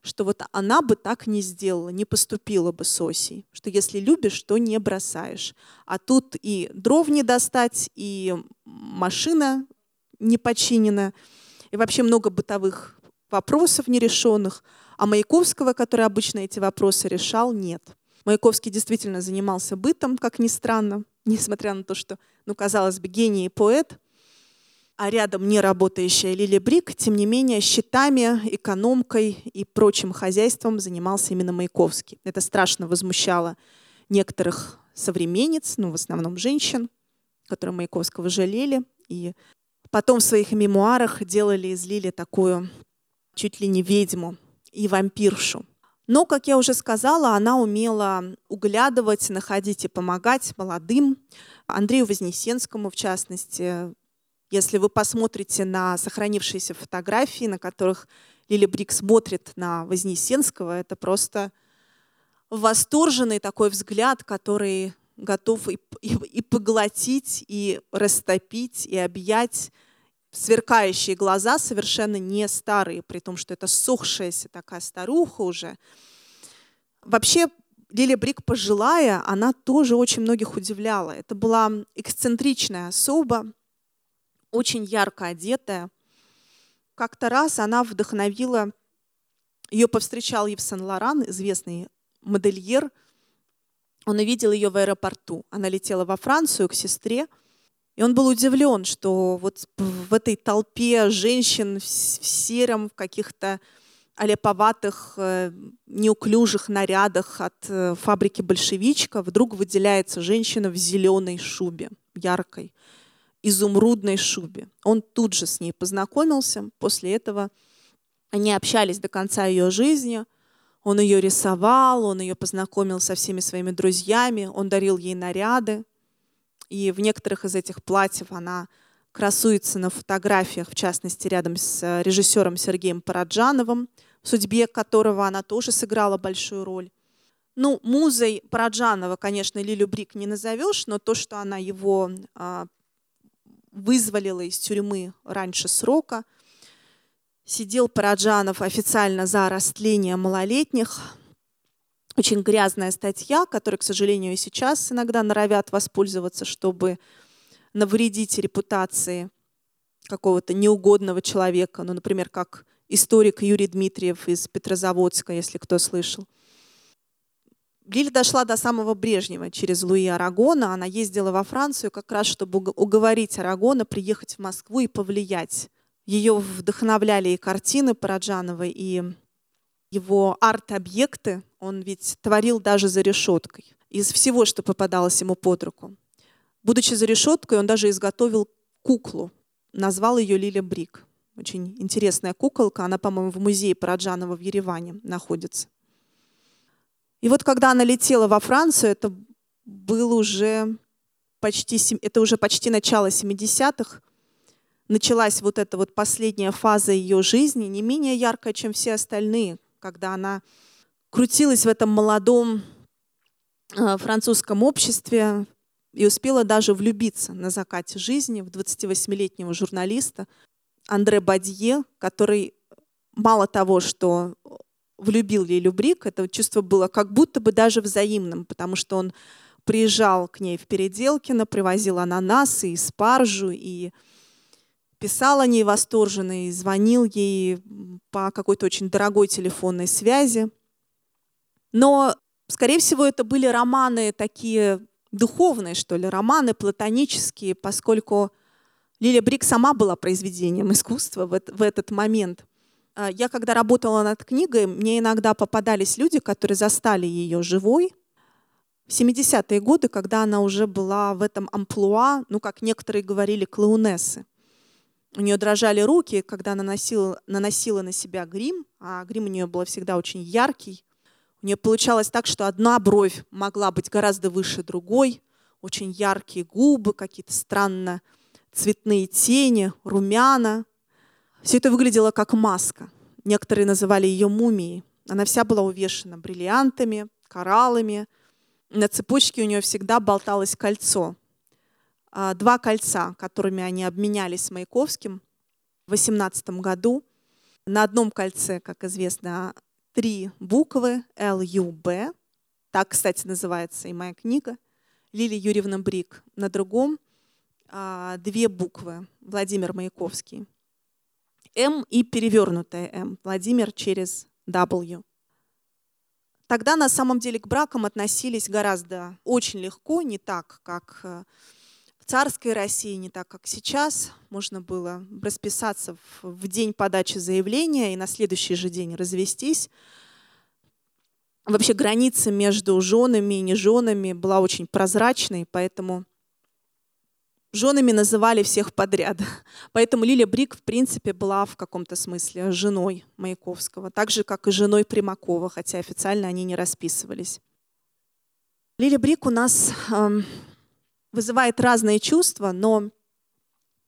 что вот она бы так не сделала, не поступила бы с Осей, что если любишь, то не бросаешь. А тут и дров не достать, и машина не починена, и вообще много бытовых вопросов нерешенных. А Маяковского, который обычно эти вопросы решал, нет. Маяковский действительно занимался бытом, как ни странно, несмотря на то, что, ну, казалось бы, гений и поэт – а рядом не работающая Лили Брик, тем не менее, счетами, экономкой и прочим хозяйством занимался именно Маяковский. Это страшно возмущало некоторых современниц, ну, в основном женщин, которые Маяковского жалели. И потом в своих мемуарах делали из Лили такую чуть ли не ведьму и вампиршу. Но, как я уже сказала, она умела углядывать, находить и помогать молодым. Андрею Вознесенскому, в частности, если вы посмотрите на сохранившиеся фотографии, на которых Лили Брик смотрит на Вознесенского, это просто восторженный такой взгляд, который готов и, и, и поглотить, и растопить, и объять сверкающие глаза, совершенно не старые, при том, что это сохшаяся такая старуха уже. Вообще, Лилия Брик пожилая, она тоже очень многих удивляла. Это была эксцентричная особа, очень ярко одетая. Как-то раз она вдохновила, ее повстречал Ив Сен-Лоран, известный модельер. Он увидел ее в аэропорту. Она летела во Францию к сестре, и он был удивлен, что вот в этой толпе женщин в сером, в каких-то олеповатых, э, неуклюжих нарядах от э, фабрики «Большевичка» вдруг выделяется женщина в зеленой шубе, яркой изумрудной шубе. Он тут же с ней познакомился. После этого они общались до конца ее жизни. Он ее рисовал, он ее познакомил со всеми своими друзьями, он дарил ей наряды. И в некоторых из этих платьев она красуется на фотографиях, в частности, рядом с режиссером Сергеем Параджановым, в судьбе которого она тоже сыграла большую роль. Ну, музой Параджанова, конечно, Лилю Брик не назовешь, но то, что она его а, вызволила из тюрьмы раньше срока. Сидел Параджанов официально за растление малолетних. Очень грязная статья, которой, к сожалению, и сейчас иногда норовят воспользоваться, чтобы навредить репутации какого-то неугодного человека. Ну, например, как историк Юрий Дмитриев из Петрозаводска, если кто слышал. Лиля дошла до самого Брежнева через Луи Арагона. Она ездила во Францию как раз, чтобы уговорить Арагона приехать в Москву и повлиять. Ее вдохновляли и картины Параджанова, и его арт-объекты. Он ведь творил даже за решеткой. Из всего, что попадалось ему под руку. Будучи за решеткой, он даже изготовил куклу. Назвал ее Лиля Брик. Очень интересная куколка. Она, по-моему, в музее Параджанова в Ереване находится. И вот когда она летела во Францию, это было уже почти, это уже почти начало 70-х, началась вот эта вот последняя фаза ее жизни, не менее яркая, чем все остальные, когда она крутилась в этом молодом э, французском обществе и успела даже влюбиться на закате жизни в 28-летнего журналиста Андре Бадье, который мало того, что влюбил Лилю Брик, это чувство было как будто бы даже взаимным, потому что он приезжал к ней в Переделкино, привозил ананасы и спаржу, и писал о ней восторженно, и звонил ей по какой-то очень дорогой телефонной связи. Но, скорее всего, это были романы такие духовные, что ли, романы платонические, поскольку Лилия Брик сама была произведением искусства в, этот момент. А, я, когда работала над книгой, мне иногда попадались люди, которые застали ее живой. В 70-е годы, когда она уже была в этом амплуа, ну, как некоторые говорили, клоунессы. У нее дрожали руки, когда она наносила, наносила на себя грим, а грим у нее был всегда очень яркий. У нее получалось так, что одна бровь могла быть гораздо выше другой, очень яркие губы, какие-то странно цветные тени, румяна. Все это выглядело как маска. Некоторые называли ее мумией. Она вся была увешана бриллиантами, кораллами. На цепочке у нее всегда болталось кольцо. А, два кольца, которыми они обменялись с Маяковским в 18 году. На одном кольце, как известно, три буквы Л-Ю-Б. Так, кстати, называется и моя книга. Лилия Юрьевна Брик. На другом а, две буквы Владимир Маяковский. М и перевернутая М. Владимир через W. Тогда на самом деле к бракам относились гораздо очень легко, не так, как э, в царской России, не так, как сейчас. Можно было расписаться в день подачи заявления и на следующий же день развестись. Вообще граница между женами и неженами была очень прозрачной, поэтому женами называли всех подряд. Поэтому Лилия Брик, в принципе, была в каком-то смысле женой Маяковского, так же, как и женой Примакова, хотя официально они не расписывались. Лилия Брик у нас э, вызывает разные чувства, но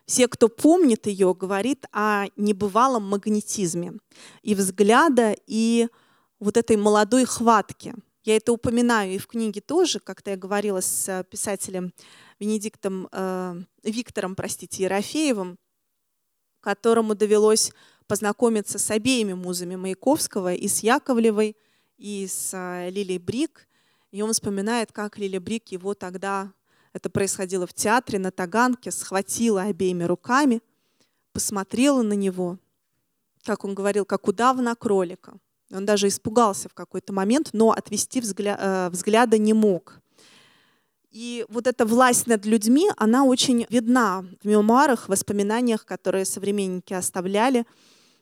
все, кто помнит ее, говорит о небывалом магнетизме и взгляда, и вот этой молодой хватки. Я это упоминаю и в книге тоже, как-то я говорила с писателем Венедиктом э, Виктором, простите, Ерофеевым, которому довелось познакомиться с обеими музами Маяковского, и с Яковлевой, и с э, Лилией Брик. И он вспоминает, как Лилия Брик его тогда, это происходило в театре на Таганке, схватила обеими руками, посмотрела на него, как он говорил, как удав на кролика. Он даже испугался в какой-то момент, но отвести взгля э, взгляда не мог. И вот эта власть над людьми, она очень видна в мемуарах, воспоминаниях, которые современники оставляли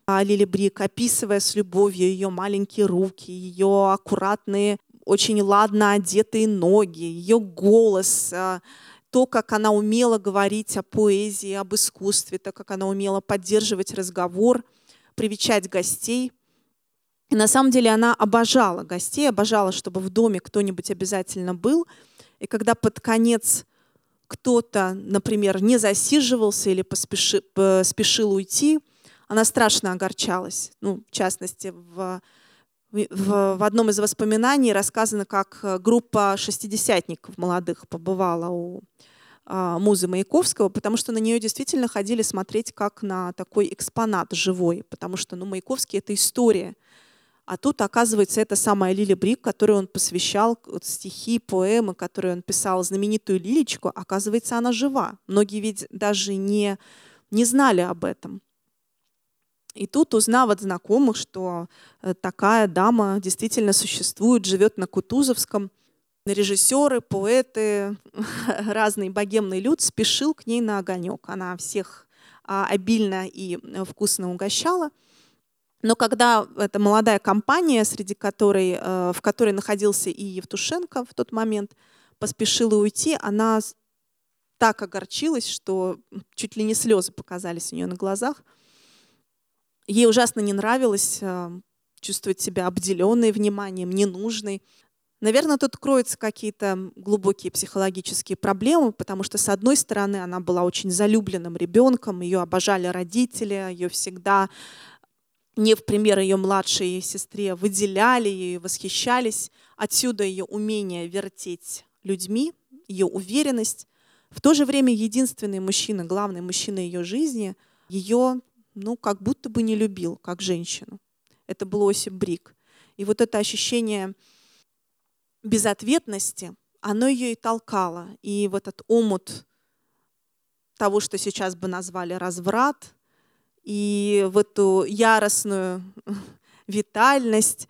о Лили Брик, описывая с любовью ее маленькие руки, ее аккуратные, очень ладно одетые ноги, ее голос, а, то, как она умела говорить о поэзии, об искусстве, то, как она умела поддерживать разговор, привечать гостей. И на самом деле она обожала гостей, обожала, чтобы в доме кто-нибудь обязательно был – и когда под конец кто-то, например, не засиживался или поспеши, поспешил уйти, она страшно огорчалась. Ну, в частности, в, в, в одном из воспоминаний рассказано, как группа шестидесятников молодых побывала у а, музы Маяковского, потому что на нее действительно ходили смотреть как на такой экспонат живой, потому что ну, Маяковский — это история — а тут, оказывается, это самая Лили Брик, которой он посвящал стихи, поэмы, которые он писал, знаменитую Лилечку, оказывается, она жива. Многие ведь даже не, не знали об этом. И тут, узнав от знакомых, что э, такая дама действительно существует, живет на Кутузовском, режиссеры, поэты, разный богемный люд спешил к ней на огонек. Она всех а, обильно и э, вкусно угощала – но когда эта молодая компания, среди которой, э, в которой находился и Евтушенко в тот момент, поспешила уйти, она так огорчилась, что чуть ли не слезы показались у нее на глазах. Ей ужасно не нравилось э, чувствовать себя обделенной вниманием, ненужной. Наверное, тут кроются какие-то глубокие психологические проблемы, потому что, с одной стороны, она была очень залюбленным ребенком, ее обожали родители, ее всегда не в пример ее младшей сестре, выделяли ее, восхищались. Отсюда ее умение вертеть людьми, ее уверенность. В то же время единственный мужчина, главный мужчина ее жизни, ее, ну, как будто бы не любил, как женщину. Это был Осип Брик. И вот это ощущение безответности, оно ее и толкало. И вот этот омут того, что сейчас бы назвали разврат, и в эту яростную витальность.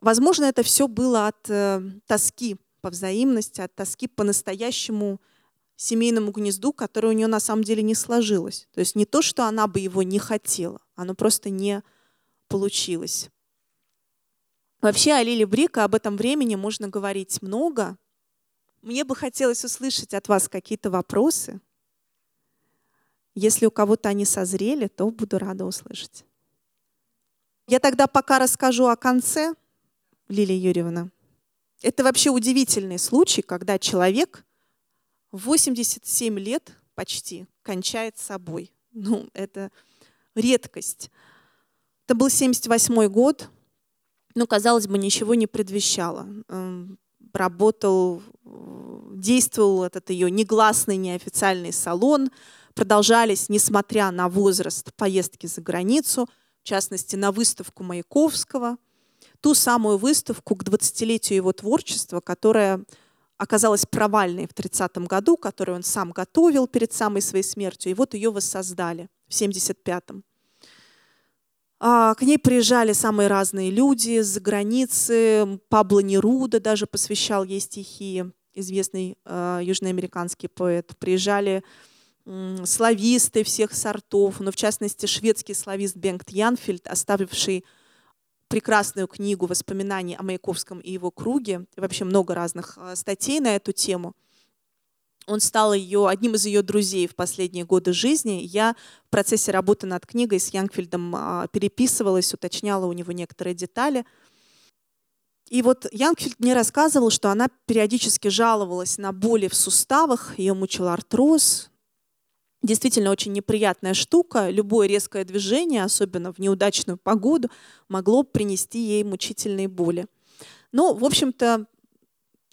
Возможно, это все было от э, тоски по взаимности, от тоски по настоящему семейному гнезду, которое у нее на самом деле не сложилось. То есть не то, что она бы его не хотела, оно просто не получилось. Вообще о Лиле Брика об этом времени можно говорить много. Мне бы хотелось услышать от вас какие-то вопросы. Если у кого-то они созрели, то буду рада услышать. Я тогда пока расскажу о конце, Лилия Юрьевна. Это вообще удивительный случай, когда человек в 87 лет почти кончает собой. Ну, это редкость. Это был 78 год, но, казалось бы, ничего не предвещало. Эм, работал, действовал этот ее негласный, неофициальный салон – продолжались, несмотря на возраст, поездки за границу, в частности, на выставку Маяковского, ту самую выставку к 20-летию его творчества, которая оказалась провальной в 30 году, которую он сам готовил перед самой своей смертью, и вот ее воссоздали в 75-м. А, к ней приезжали самые разные люди с границы. Пабло Неруда даже посвящал ей стихи, известный э, южноамериканский поэт. Приезжали слависты всех сортов, но в частности шведский славист Бенгт Янфельд, оставивший прекрасную книгу воспоминаний о Маяковском и его круге, и вообще много разных а, статей на эту тему. Он стал ее, одним из ее друзей в последние годы жизни. Я в процессе работы над книгой с Янфельдом а, переписывалась, уточняла у него некоторые детали. И вот Янфельд мне рассказывал, что она периодически жаловалась на боли в суставах, ее мучил артроз, действительно очень неприятная штука. Любое резкое движение, особенно в неудачную погоду, могло принести ей мучительные боли. Но, в общем-то,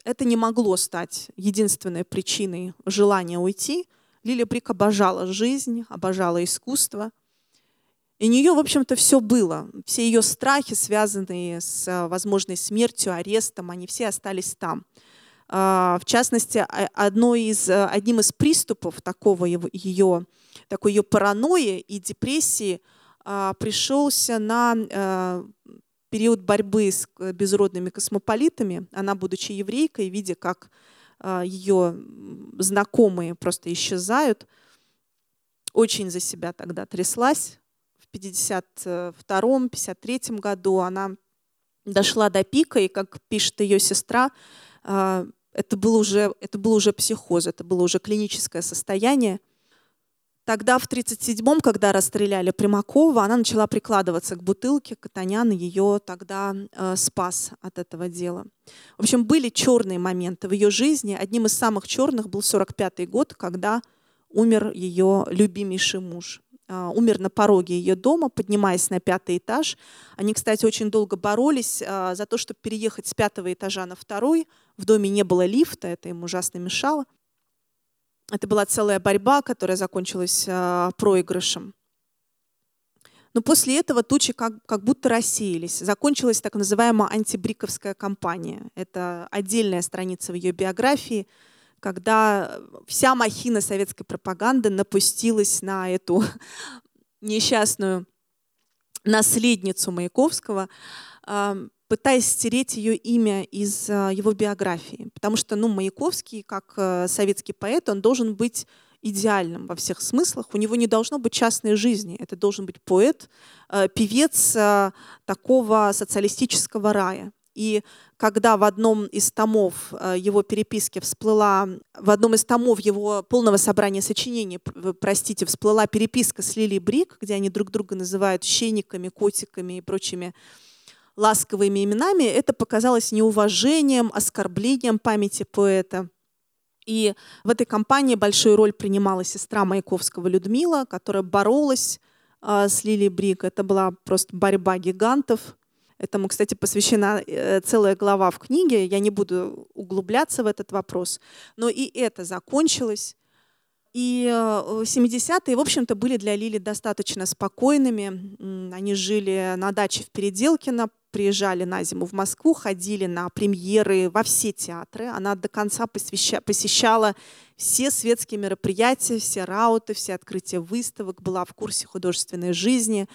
это не могло стать единственной причиной желания уйти. Лилия Брик обожала жизнь, обожала искусство. И у нее, в общем-то, все было. Все ее страхи, связанные с возможной смертью, арестом, они все остались там. А, в частности, одной из, э, одним из приступов такого ее, такой ее паранойи и депрессии а, пришелся на э, период борьбы с безродными космополитами. Она, будучи еврейкой, видя, как а, ее знакомые просто исчезают, очень за себя тогда тряслась. В 52-53 году она дошла до пика, и, как пишет ее сестра, это был, уже, это был уже психоз, это было уже клиническое состояние. Тогда, в 1937-м, когда расстреляли Примакова, она начала прикладываться к бутылке. Катанян ее тогда э, спас от этого дела. В общем, были черные моменты в ее жизни. Одним из самых черных был 45-й год, когда умер ее любимейший муж. А, умер на пороге ее дома, поднимаясь на пятый этаж. Они, кстати, очень долго боролись а, за то, чтобы переехать с пятого этажа на второй. В доме не было лифта, это им ужасно мешало. Это была целая борьба, которая закончилась а, проигрышем. Но после этого тучи как, как будто рассеялись. Закончилась так называемая антибриковская кампания. Это отдельная страница в ее биографии – когда вся махина советской пропаганды напустилась на эту несчастную наследницу Маяковского, пытаясь стереть ее имя из а, его биографии. Потому что ну, Маяковский, как э, советский поэт, он должен быть идеальным во всех смыслах. У него не должно быть частной жизни. Это должен быть поэт, э, певец э, такого социалистического рая. И когда в одном из томов э, его переписки всплыла, в одном из томов его полного собрания сочинений, простите, всплыла переписка с Лили Брик, где они друг друга называют щениками, котиками и прочими ласковыми именами, это показалось неуважением, оскорблением памяти поэта. И в этой кампании большую роль принимала сестра Маяковского Людмила, которая боролась а, с Лили Брик. Это была просто борьба гигантов. Этому, кстати, посвящена э, целая глава в книге. Я не буду углубляться в этот вопрос. Но и это закончилось. И 70-е, э, в общем-то, были для Лили достаточно спокойными. Они жили на даче в Переделкино, приезжали на зиму в Москву, ходили на премьеры во все театры. Она до конца посещала все светские мероприятия, все рауты, все открытия выставок, была в курсе художественной жизни.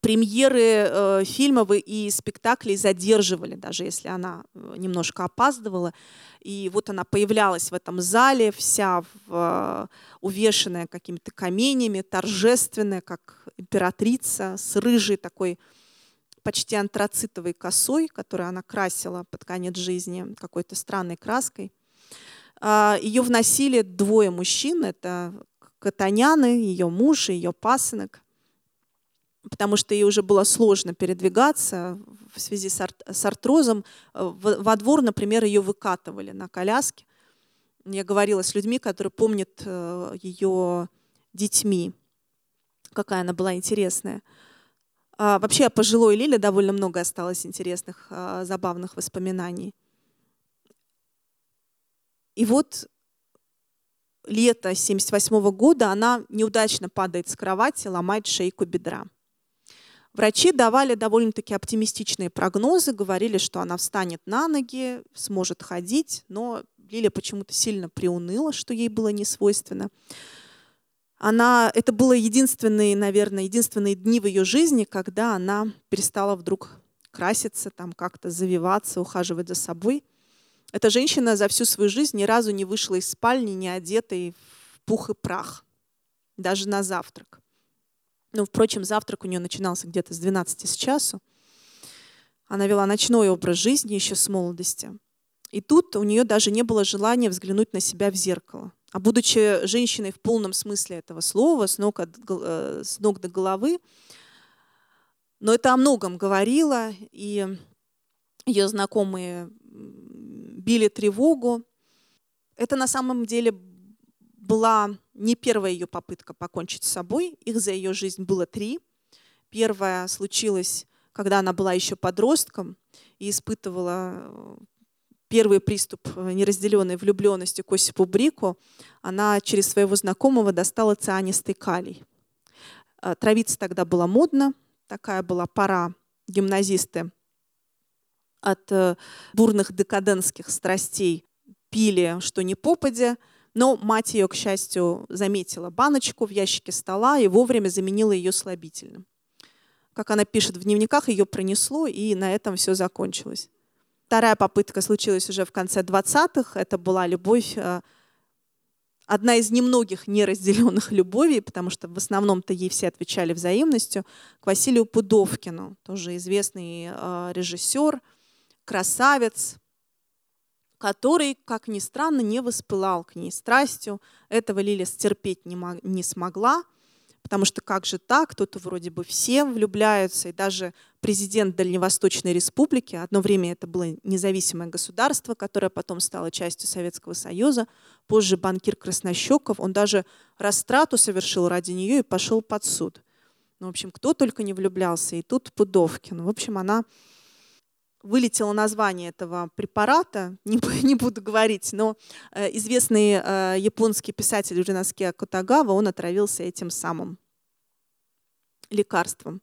Премьеры э, фильмов и спектаклей задерживали, даже если она э, немножко опаздывала. И вот она появлялась в этом зале, вся в, э, увешанная какими-то каменями, торжественная, как императрица, с рыжей такой почти антрацитовой косой, которую она красила под конец жизни какой-то странной краской. А, ее вносили двое мужчин, это Катаняны, ее муж и ее пасынок, потому что ей уже было сложно передвигаться в связи с, арт с артрозом. Во двор, например, ее выкатывали на коляске. Я говорила с людьми, которые помнят э, ее детьми, какая она была интересная. А, вообще о пожилой Лиле довольно много осталось интересных, а, забавных воспоминаний. И вот лето 1978 года она неудачно падает с кровати, ломает шейку бедра. Врачи давали довольно-таки оптимистичные прогнозы, говорили, что она встанет на ноги, сможет ходить, но Лиля почему-то сильно приуныла, что ей было не свойственно она, это было единственные, наверное, единственные дни в ее жизни, когда она перестала вдруг краситься, там как-то завиваться, ухаживать за собой. Эта женщина за всю свою жизнь ни разу не вышла из спальни, не одетой в пух и прах, даже на завтрак. Ну, впрочем, завтрак у нее начинался где-то с 12 с часу. Она вела ночной образ жизни еще с молодости. И тут у нее даже не было желания взглянуть на себя в зеркало. А будучи женщиной в полном смысле этого слова, с ног, от, э, с ног до головы, но это о многом говорило, и ее знакомые били тревогу. Это на самом деле была не первая ее попытка покончить с собой. Их за ее жизнь было три. Первая случилась, когда она была еще подростком и испытывала первый приступ э, неразделенной влюбленности к Осипу Брику, она через своего знакомого достала цианистый калий. Э, травиться тогда было модно, такая была пора гимназисты от э, бурных декадентских страстей пили, что не попадя, но мать ее, к счастью, заметила баночку в ящике стола и вовремя заменила ее слабительным. Как она пишет в дневниках, ее пронесло, и на этом все закончилось. Вторая попытка случилась уже в конце 20-х. Это была любовь, э, одна из немногих неразделенных любовей, потому что в основном-то ей все отвечали взаимностью, к Василию Пудовкину, тоже известный э, режиссер, красавец, который, как ни странно, не воспылал к ней страстью. Этого Лиля стерпеть не, смогла – потому что как же так, кто-то вроде бы все влюбляются, и даже президент Дальневосточной Республики, одно время это было независимое государство, которое потом стало частью Советского Союза, позже банкир Краснощеков, он даже растрату совершил ради нее и пошел под суд. Ну, в общем, кто только не влюблялся, и тут Пудовкин. В общем, она вылетело название этого препарата, не, не буду говорить, но э, известный э, японский писатель Ринаске Котагава, он отравился этим самым лекарством.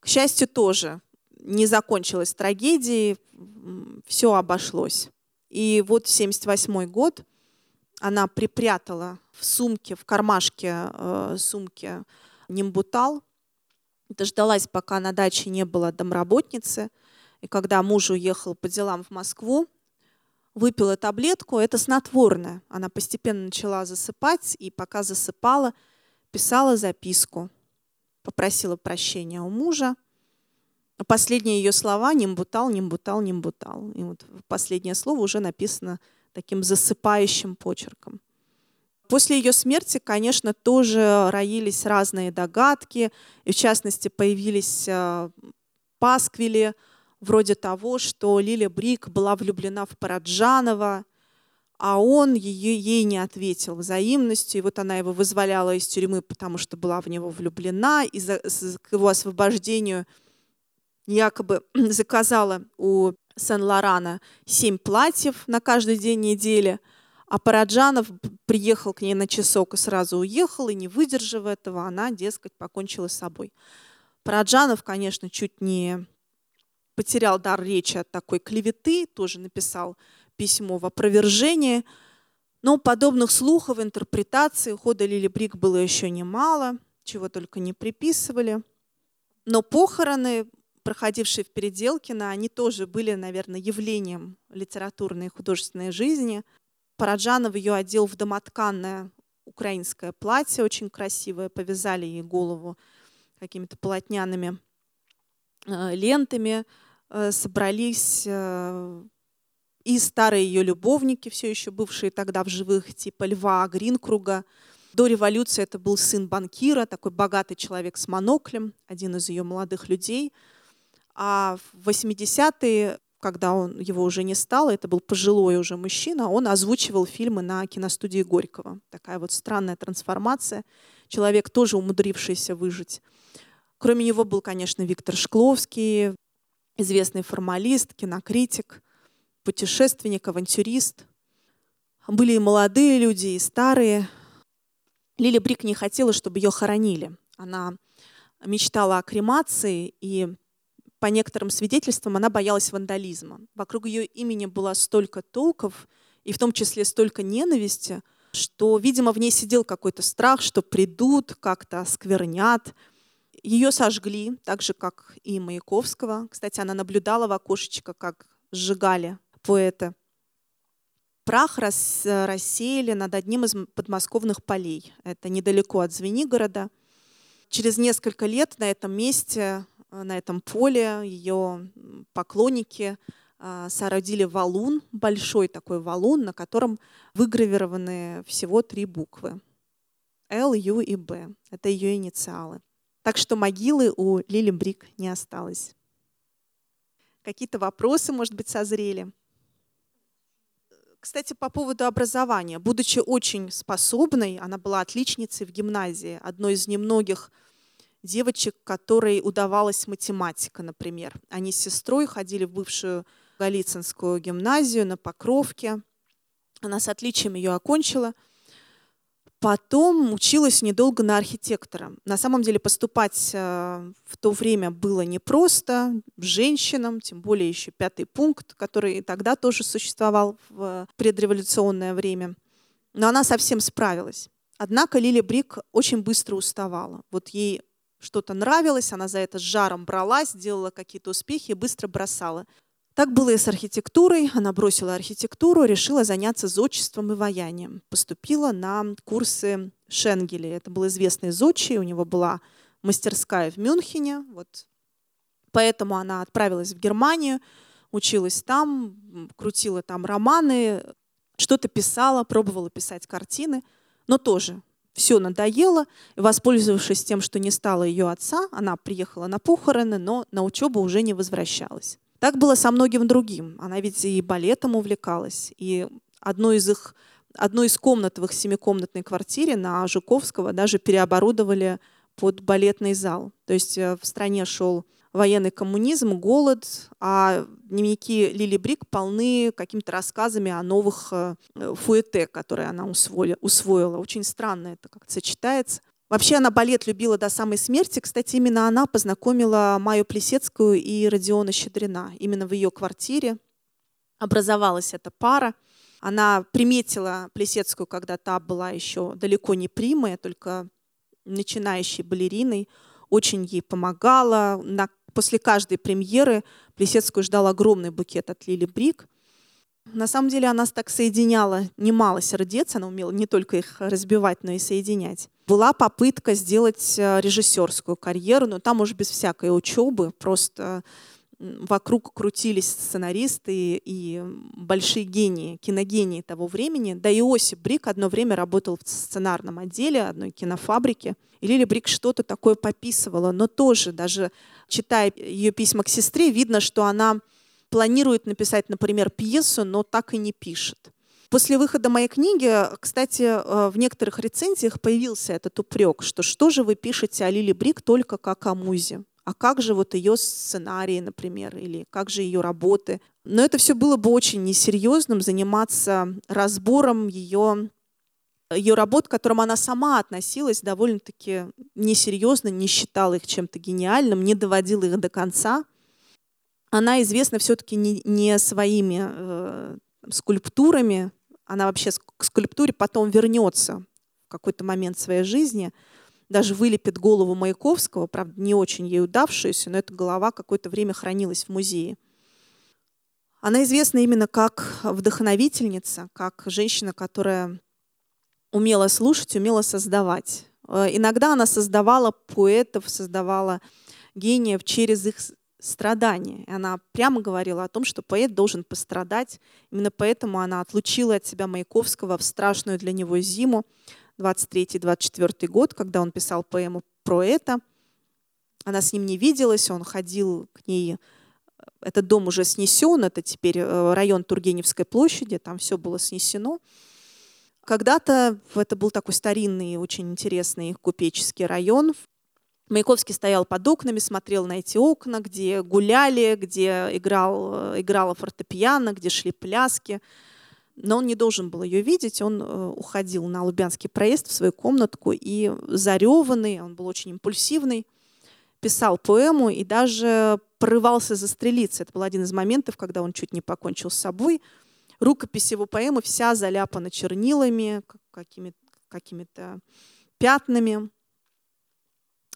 К счастью, тоже не закончилась трагедией, все обошлось. И вот 1978 год она припрятала в сумке, в кармашке э, сумки нимбутал, дождалась, пока на даче не было домработницы – и когда муж уехал по делам в Москву, выпила таблетку, это снотворное. Она постепенно начала засыпать, и пока засыпала, писала записку. Попросила прощения у мужа. Последние ее слова «нимбутал, нимбутал, нимбутал». И вот последнее слово уже написано таким засыпающим почерком. После ее смерти, конечно, тоже роились разные догадки, и в частности появились э, пасквили, вроде того, что Лиля Брик была влюблена в Параджанова, а он ее, ей не ответил взаимностью. И вот она его вызволяла из тюрьмы, потому что была в него влюблена, и за, к его освобождению якобы заказала у Сен-Лорана семь платьев на каждый день недели, а Параджанов приехал к ней на часок и сразу уехал, и не выдержав этого, она, дескать, покончила с собой. Параджанов, конечно, чуть не потерял дар речи от такой клеветы, тоже написал письмо в опровержение. Но подобных слухов, интерпретаций у хода Лили Брик было еще немало, чего только не приписывали. Но похороны, проходившие в Переделкино, они тоже были, наверное, явлением литературной и художественной жизни. Параджанов ее одел в домотканное украинское платье, очень красивое, повязали ей голову какими-то полотняными э, лентами, собрались э, и старые ее любовники, все еще бывшие тогда в живых, типа Льва Гринкруга. До революции это был сын банкира, такой богатый человек с моноклем, один из ее молодых людей. А в 80-е, когда он, его уже не стало, это был пожилой уже мужчина, он озвучивал фильмы на киностудии Горького. Такая вот странная трансформация. Человек, тоже умудрившийся выжить. Кроме него был, конечно, Виктор Шкловский, известный формалист, кинокритик – путешественник, авантюрист. Были и молодые люди, и старые. Лили Брик не хотела, чтобы ее хоронили. Она мечтала о кремации, и по некоторым свидетельствам она боялась вандализма. Вокруг ее имени было столько толков, и в том числе столько ненависти, что, видимо, в ней сидел какой-то страх, что придут, как-то осквернят. Ее сожгли, так же, как и Маяковского. Кстати, она наблюдала в окошечко, как сжигали поэта. Прах рас, рассеяли над одним из подмосковных полей. Это недалеко от Звенигорода. Через несколько лет на этом месте, э, на этом поле ее поклонники э, соорудили валун, большой такой валун, на котором выгравированы всего три буквы. Л, Ю и Б. Это ее инициалы. Так что могилы у Лили Брик не осталось. Какие-то вопросы, может быть, созрели? Кстати, по поводу образования. Будучи очень способной, она была отличницей в гимназии, одной из немногих девочек, которой удавалась математика, например. Они с сестрой ходили в бывшую Голицынскую гимназию на Покровке. Она с отличием ее окончила – Потом училась недолго на архитектора. На самом деле поступать э, в то время было непросто женщинам, тем более еще пятый пункт, который тогда тоже существовал в предреволюционное время. Но она совсем справилась. Однако Лили Брик очень быстро уставала. Вот ей что-то нравилось, она за это с жаром бралась, делала какие-то успехи и быстро бросала. Так было и с архитектурой. Она бросила архитектуру, решила заняться зодчеством и ваянием. Поступила на курсы Шенгели. Это был известный зодчий, у него была мастерская в Мюнхене. Вот. Поэтому она отправилась в Германию, училась там, крутила там романы, что-то писала, пробовала писать картины, но тоже все надоело. И, воспользовавшись тем, что не стало ее отца, она приехала на похороны, но на учебу уже не возвращалась. Так было со многим другим. Она ведь и балетом увлекалась, и одну из их одну из комнат в их семикомнатной квартире на Жуковского даже переоборудовали под балетный зал. То есть э, в стране шел военный коммунизм, голод, а дневники Лили Брик полны какими-то рассказами о новых э, фуэте, которые она усвоила. Очень странно это как-то сочетается. Вообще она балет любила до самой смерти. Кстати, именно она познакомила Майю Плесецкую и Родиона Щедрина. Именно в ее квартире образовалась эта пара. Она приметила Плесецкую, когда та была еще далеко не примая, только начинающей балериной. Очень ей помогала. На, после каждой премьеры Плесецкую ждал огромный букет от Лили Брик. На самом деле она так соединяла немало сердец, она умела не только их разбивать, но и соединять. Была попытка сделать э, режиссерскую карьеру, но там уже без всякой учебы, просто вокруг крутились сценаристы и большие гении, киногении того времени. Да и Осип Брик одно время работал в сценарном отделе одной кинофабрики. И Лили Брик что-то такое пописывала, но тоже, даже читая ее письма к сестре, видно, что она планирует написать, например, пьесу, но так и не пишет. После выхода моей книги, кстати, э, в некоторых рецензиях появился этот упрек, что что же вы пишете о Лили Брик только как о музе? А как же вот ее сценарии, например, или как же ее работы? Но это все было бы очень несерьезным заниматься разбором ее ее работ, к которым она сама относилась довольно-таки несерьезно, не считала их чем-то гениальным, не доводила их до конца. Она известна все-таки не, не своими э, скульптурами, она вообще к скульптуре потом вернется в какой-то момент своей жизни, даже вылепит голову Маяковского, правда, не очень ей удавшуюся, но эта голова какое-то время хранилась в музее. Она известна именно как вдохновительница, как женщина, которая умела слушать, умела создавать. Э, иногда она создавала поэтов, создавала гениев через их страдания. И она прямо говорила о том, что поэт должен пострадать. Именно поэтому она отлучила от себя Маяковского в страшную для него зиму, 23-24 год, когда он писал поэму про это. Она с ним не виделась, он ходил к ней этот дом уже снесен, это теперь э, район Тургеневской площади, там все было снесено. Когда-то это был такой старинный, очень интересный купеческий район. Маяковский стоял под окнами, смотрел на эти окна, где гуляли, где играл, играла фортепиано, где шли пляски. Но он не должен был ее видеть. Он э, уходил на Лубянский проезд в свою комнатку и зареванный, он был очень импульсивный, писал поэму и даже порывался застрелиться. Это был один из моментов, когда он чуть не покончил с собой – рукопись его поэмы вся заляпана чернилами, какими-то какими пятнами.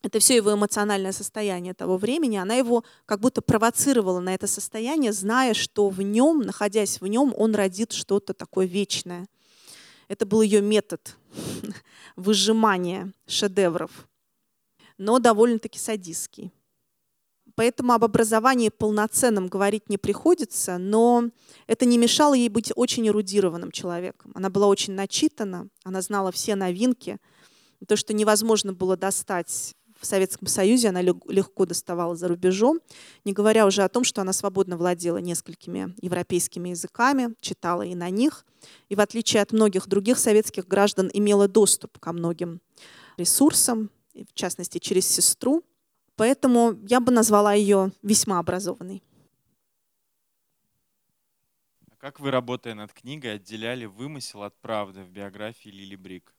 Это все его эмоциональное состояние того времени. Она его как будто провоцировала на это состояние, зная, что в нем, находясь в нем, он родит что-то такое вечное. Это был ее метод выжимания шедевров, но довольно-таки садистский. Поэтому об образовании полноценном говорить не приходится, но это не мешало ей быть очень эрудированным человеком. Она была очень начитана, она знала все новинки. То, что невозможно было достать в Советском Союзе, она легко доставала за рубежом, не говоря уже о том, что она свободно владела несколькими европейскими языками, читала и на них, и в отличие от многих других советских граждан имела доступ ко многим ресурсам, в частности через сестру. Поэтому я бы назвала ее весьма образованной. А как вы, работая над книгой, отделяли вымысел от правды в биографии Лили Брик?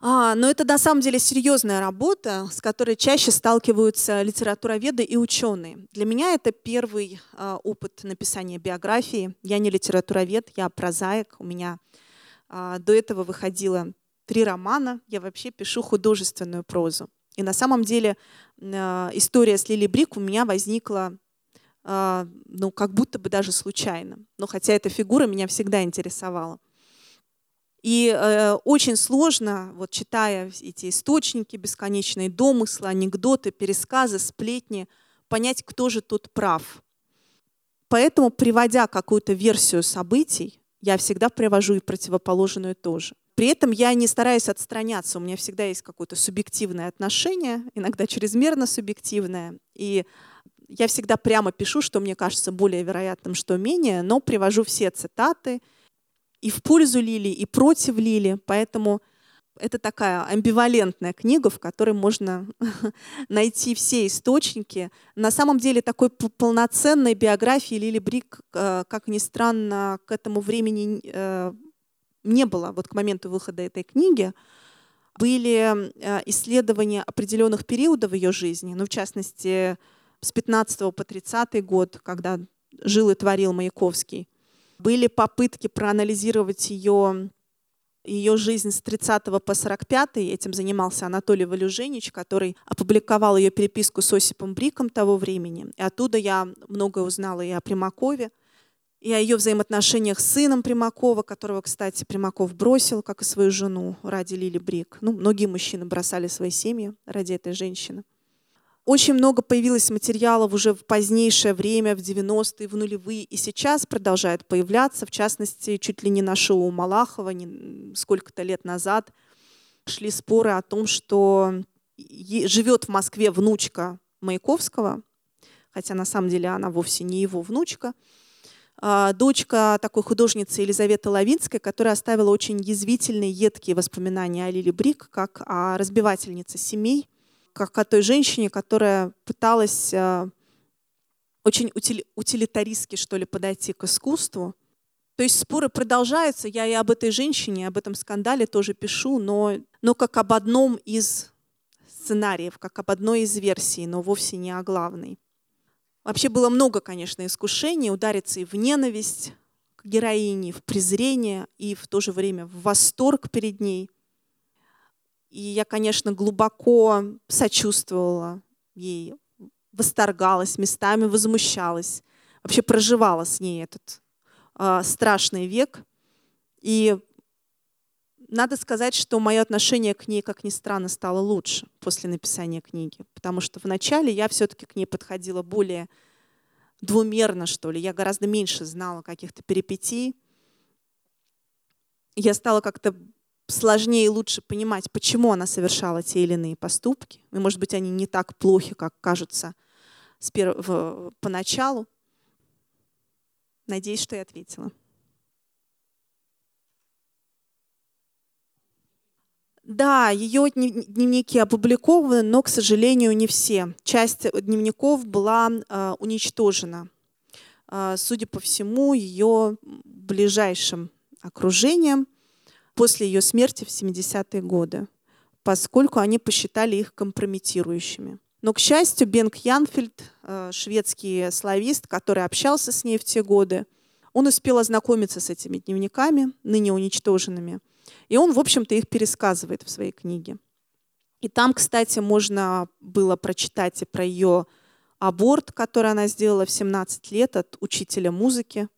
А, но это на самом деле серьезная работа, с которой чаще сталкиваются литературоведы и ученые. Для меня это первый а, опыт написания биографии. Я не литературовед, я прозаик. У меня а, до этого выходило три романа. Я вообще пишу художественную прозу. И на самом деле а, история с Лили Брик у меня возникла а, ну, как будто бы даже случайно. Но хотя эта фигура меня всегда интересовала. И э, очень сложно, вот читая эти источники, бесконечные домыслы, анекдоты, пересказы, сплетни, понять, кто же тут прав. Поэтому, приводя какую-то версию событий, я всегда привожу и противоположную тоже. При этом я не стараюсь отстраняться. У меня всегда есть какое-то субъективное отношение, иногда чрезмерно субъективное. И я всегда прямо пишу, что мне кажется более вероятным, что менее, но привожу все цитаты и в пользу Лили, и против Лили. Поэтому это такая амбивалентная книга, в которой можно найти все источники. На самом деле такой полноценной биографии Лили Брик, э, как ни странно, к этому времени э, не было вот к моменту выхода этой книги, были э, исследования определенных периодов ее жизни, ну, в частности, с 15 по 30 год, когда жил и творил Маяковский. Были попытки проанализировать ее, ее жизнь с 30 по 45. Этим занимался Анатолий Валюженич, который опубликовал ее переписку с Осипом Бриком того времени. И оттуда я многое узнала и о Примакове, и о ее взаимоотношениях с сыном Примакова, которого, кстати, Примаков бросил, как и свою жену, ради Лили Брик. Ну, многие мужчины бросали свои семьи ради этой женщины. Очень много появилось материалов уже в позднейшее время, в 90-е, в нулевые, и сейчас продолжает появляться, в частности, чуть ли не на шоу Малахова, не, сколько-то лет назад шли споры о том, что живет в Москве внучка Маяковского, хотя на самом деле она вовсе не его внучка, а, дочка такой художницы Елизаветы Лавинской, которая оставила очень язвительные, едкие воспоминания о Лили Брик, как о разбивательнице семей, как о той женщине, которая пыталась а, очень утилитаристски, что ли, подойти к искусству. То есть споры продолжаются. Я и об этой женщине, об этом скандале тоже пишу, но, но как об одном из сценариев, как об одной из версий, но вовсе не о главной. Вообще было много, конечно, искушений удариться и в ненависть к героине, в презрение, и в то же время в восторг перед ней. И я, конечно, глубоко сочувствовала ей, восторгалась, местами возмущалась, вообще проживала с ней этот э, страшный век. И надо сказать, что мое отношение к ней, как ни странно, стало лучше после написания книги, потому что вначале я все-таки к ней подходила более двумерно, что ли. Я гораздо меньше знала каких-то перипетий. Я стала как-то сложнее и лучше понимать, почему она совершала те или иные поступки. И, может быть, они не так плохи, как кажутся с перв... поначалу. Надеюсь, что я ответила. Да, ее дневники опубликованы, но, к сожалению, не все. Часть дневников была э, уничтожена. Э, судя по всему, ее ближайшим окружением после ее смерти в 70-е годы, поскольку они посчитали их компрометирующими. Но, к счастью, Бенк Янфельд, э, шведский славист, который общался с ней в те годы, он успел ознакомиться с этими дневниками, ныне уничтоженными – и он, в общем-то, их пересказывает в своей книге. И там, кстати, можно было прочитать и про ее аборт, который она сделала в 17 лет от учителя музыки.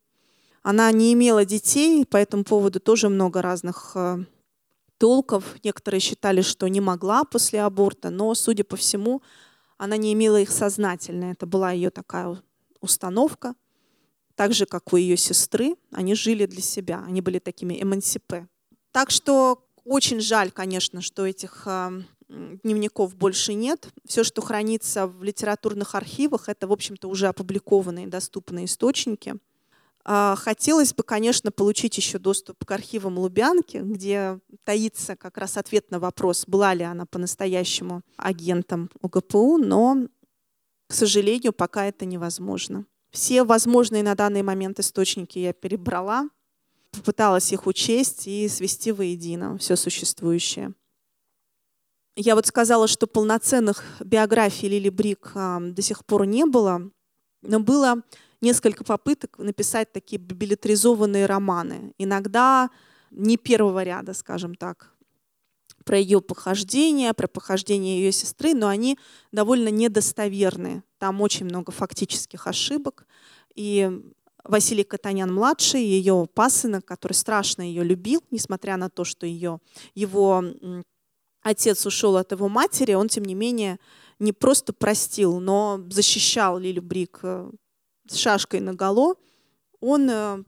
Она не имела детей, по этому поводу тоже много разных э, толков. Некоторые считали, что не могла после аборта, но, судя по всему, она не имела их сознательно. Это была ее такая установка. Так же, как у ее сестры, они жили для себя. Они были такими эмансипе. Так что очень жаль, конечно, что этих а, дневников больше нет. Все, что хранится в литературных архивах, это, в общем-то, уже опубликованные доступные источники. А, хотелось бы, конечно, получить еще доступ к архивам Лубянки, где таится как раз ответ на вопрос, была ли она по-настоящему агентом УГПУ, но, к сожалению, пока это невозможно. Все возможные на данный момент источники я перебрала попыталась их учесть и свести воедино все существующее. Я вот сказала, что полноценных биографий Лили Брик а, до сих пор не было, но было несколько попыток написать такие билетризованные романы. Иногда не первого ряда, скажем так, про ее похождение, про похождение ее сестры, но они довольно недостоверные. Там очень много фактических ошибок. И Василий Катанян-младший, ее пасынок, который страшно ее любил, несмотря на то, что ее, его отец ушел от его матери, он, тем не менее, не просто простил, но защищал Лилю Брик э, с шашкой наголо. Он э,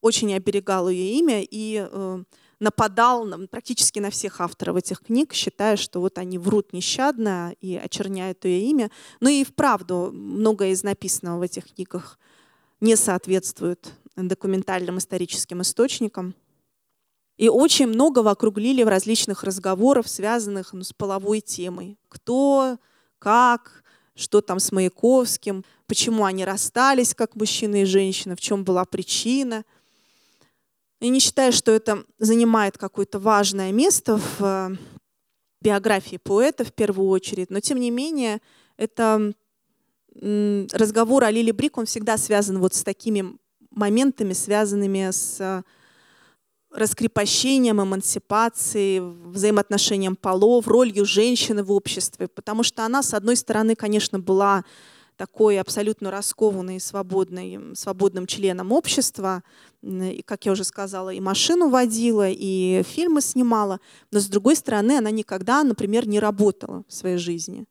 очень оберегал ее имя и э, нападал практически на всех авторов этих книг, считая, что вот они врут нещадно и очерняют ее имя. Но и вправду многое из написанного в этих книгах – не соответствуют документальным историческим источникам. И очень много округлили в различных разговоров, связанных ну, с половой темой. Кто, как, что там с Маяковским, почему они расстались как мужчина и женщина, в чем была причина. Я не считаю, что это занимает какое-то важное место в э, биографии поэта в первую очередь, но тем не менее это разговор о Лили Брик, он всегда связан вот с такими моментами, связанными с э, раскрепощением, эмансипацией, взаимоотношением полов, ролью женщины в обществе. Потому что она, с одной стороны, конечно, была такой абсолютно раскованной свободной, свободным членом общества. И, как я уже сказала, и машину водила, и фильмы снимала. Но, с другой стороны, она никогда, например, не работала в своей жизни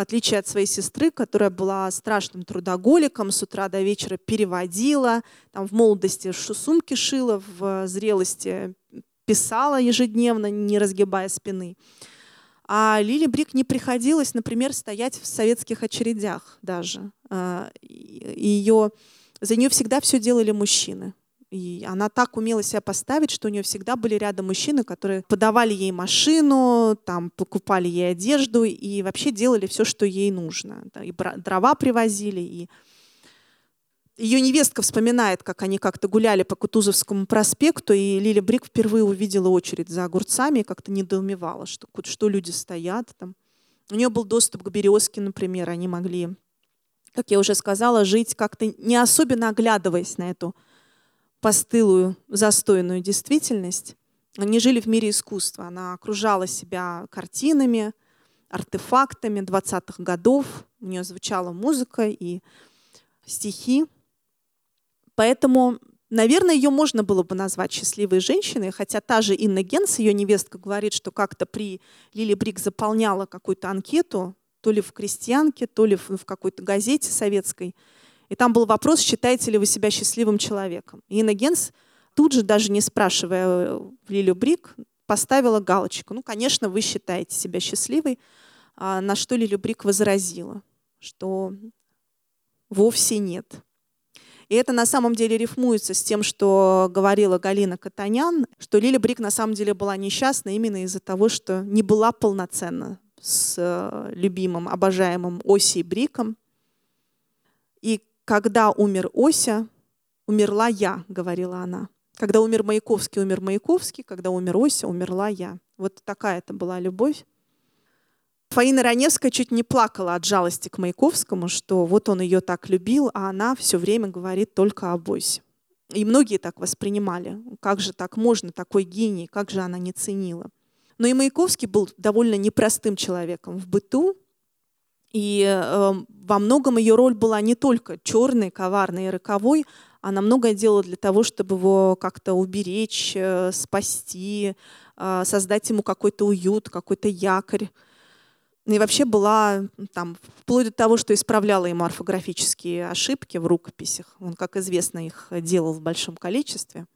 в отличие от своей сестры, которая была страшным трудоголиком, с утра до вечера переводила, там в молодости сумки шила, в зрелости писала ежедневно, не разгибая спины. А Лили Брик не приходилось, например, стоять в советских очередях даже. А, Ее За нее всегда все делали мужчины. И она так умела себя поставить, что у нее всегда были рядом мужчины, которые подавали ей машину, там, покупали ей одежду и вообще делали все, что ей нужно. И дрова привозили, и ее невестка вспоминает, как они как-то гуляли по Кутузовскому проспекту, и Лиля Брик впервые увидела очередь за огурцами и как-то недоумевала, что, что люди стоят там. У нее был доступ к березке, например, они могли, как я уже сказала, жить как-то не особенно оглядываясь на эту постылую, застойную действительность. Они жили в мире искусства. Она окружала себя картинами, артефактами 20-х годов. У нее звучала музыка и стихи. Поэтому, наверное, ее можно было бы назвать счастливой женщиной, хотя та же Инна Генс, ее невестка, говорит, что как-то при Лили Брик заполняла какую-то анкету, то ли в «Крестьянке», то ли в какой-то газете советской – и там был вопрос, считаете ли вы себя счастливым человеком. И Генс тут же, даже не спрашивая э, Лилю Брик, поставила галочку. Ну, конечно, вы считаете себя счастливой. А на что Лилю Брик возразила, что вовсе нет. И это на самом деле рифмуется с тем, что говорила Галина Катанян, что Лиля Брик на самом деле была несчастна именно из-за того, что не была полноценна с э, любимым, обожаемым Осей Бриком. И когда умер Ося, умерла я, говорила она. Когда умер Маяковский, умер Маяковский, когда умер Ося, умерла я. Вот такая это была любовь. Фаина Раневская чуть не плакала от жалости к Маяковскому, что вот он ее так любил, а она все время говорит только об Осе. И многие так воспринимали. Как же так можно, такой гений, как же она не ценила. Но и Маяковский был довольно непростым человеком в быту, и э, во многом ее роль была не только черной, коварной и роковой, она многое делала для того, чтобы его как-то уберечь, э, спасти, э, создать ему какой-то уют, какой-то якорь. И вообще была там, вплоть до того, что исправляла ему орфографические ошибки в рукописях. Он, как известно, их делал в большом количестве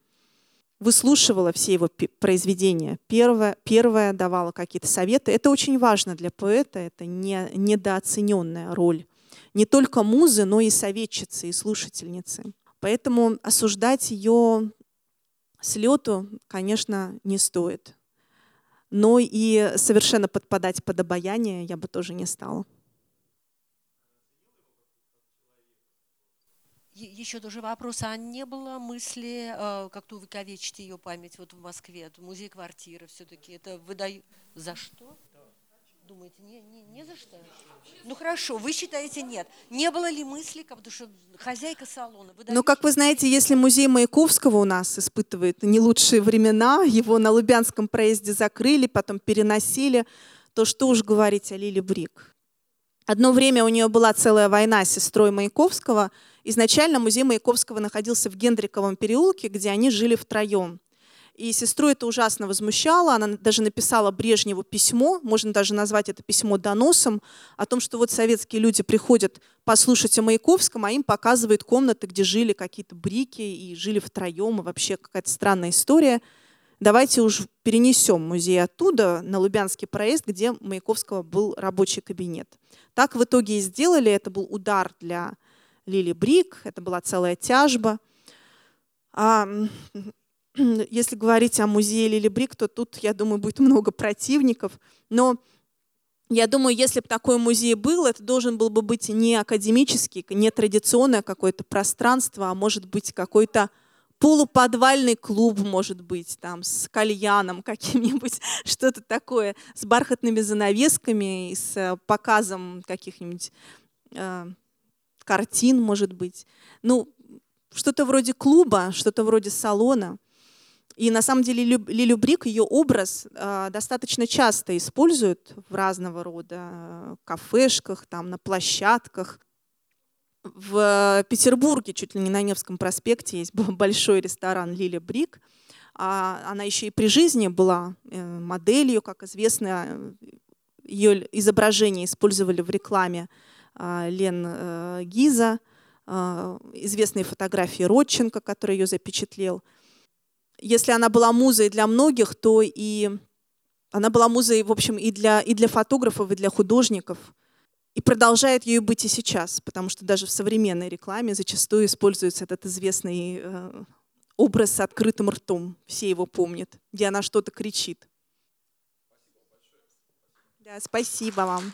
выслушивала все его произведения. Первое, первое давала какие-то советы. Это очень важно для поэта, это не, недооцененная роль. Не только музы, но и советчицы, и слушательницы. Поэтому осуждать ее с лету, конечно, не стоит. Но и совершенно подпадать под обаяние я бы тоже не стала. Еще тоже вопрос, а не было мысли э, как-то увековечить ее память вот в Москве, это музей квартиры все-таки, это выдаю... За что? Думаете, не, не, не за что? Ну хорошо, вы считаете нет. Не было ли мысли, как потому что хозяйка салона... Ну, как вы знаете, если музей Маяковского у нас испытывает не лучшие времена, его на Лубянском проезде закрыли, потом переносили, то что уж говорить о Лиле Брик. Одно время у нее была целая война с сестрой Маяковского – Изначально музей Маяковского находился в Гендриковом переулке, где они жили втроем. И сестру это ужасно возмущало. Она даже написала Брежневу письмо, можно даже назвать это письмо доносом, о том, что вот советские люди приходят послушать о Маяковском, а им показывают комнаты, где жили какие-то брики и жили втроем, и вообще какая-то странная история. Давайте уж перенесем музей оттуда на Лубянский проезд, где Маяковского был рабочий кабинет. Так в итоге и сделали. Это был удар для Лили Брик, это была целая тяжба. А, если говорить о музее Лили Брик, то тут, я думаю, будет много противников. Но я думаю, если бы такой музей был, это должен был бы быть не академический, не традиционное какое-то пространство, а может быть какой-то полуподвальный клуб, может быть, там, с кальяном каким-нибудь, что-то такое, с бархатными занавесками и с показом каких-нибудь э, картин, может быть. Ну, что-то вроде клуба, что-то вроде салона. И на самом деле Лилю Брик, ее образ э, достаточно часто используют в разного рода э, кафешках, там, на площадках. В Петербурге, чуть ли не на Невском проспекте, есть большой ресторан Лиля Брик. А она еще и при жизни была э, моделью, как известно, ее изображение использовали в рекламе а, Лен э, Гиза, а, известные фотографии Родченко, который ее запечатлел. Если она была музой для многих, то и она была музой, в общем, и для, и для фотографов, и для художников. И продолжает ею быть и сейчас, потому что даже в современной рекламе зачастую используется этот известный э, образ с открытым ртом. Все его помнят, где она что-то кричит. Да, спасибо вам.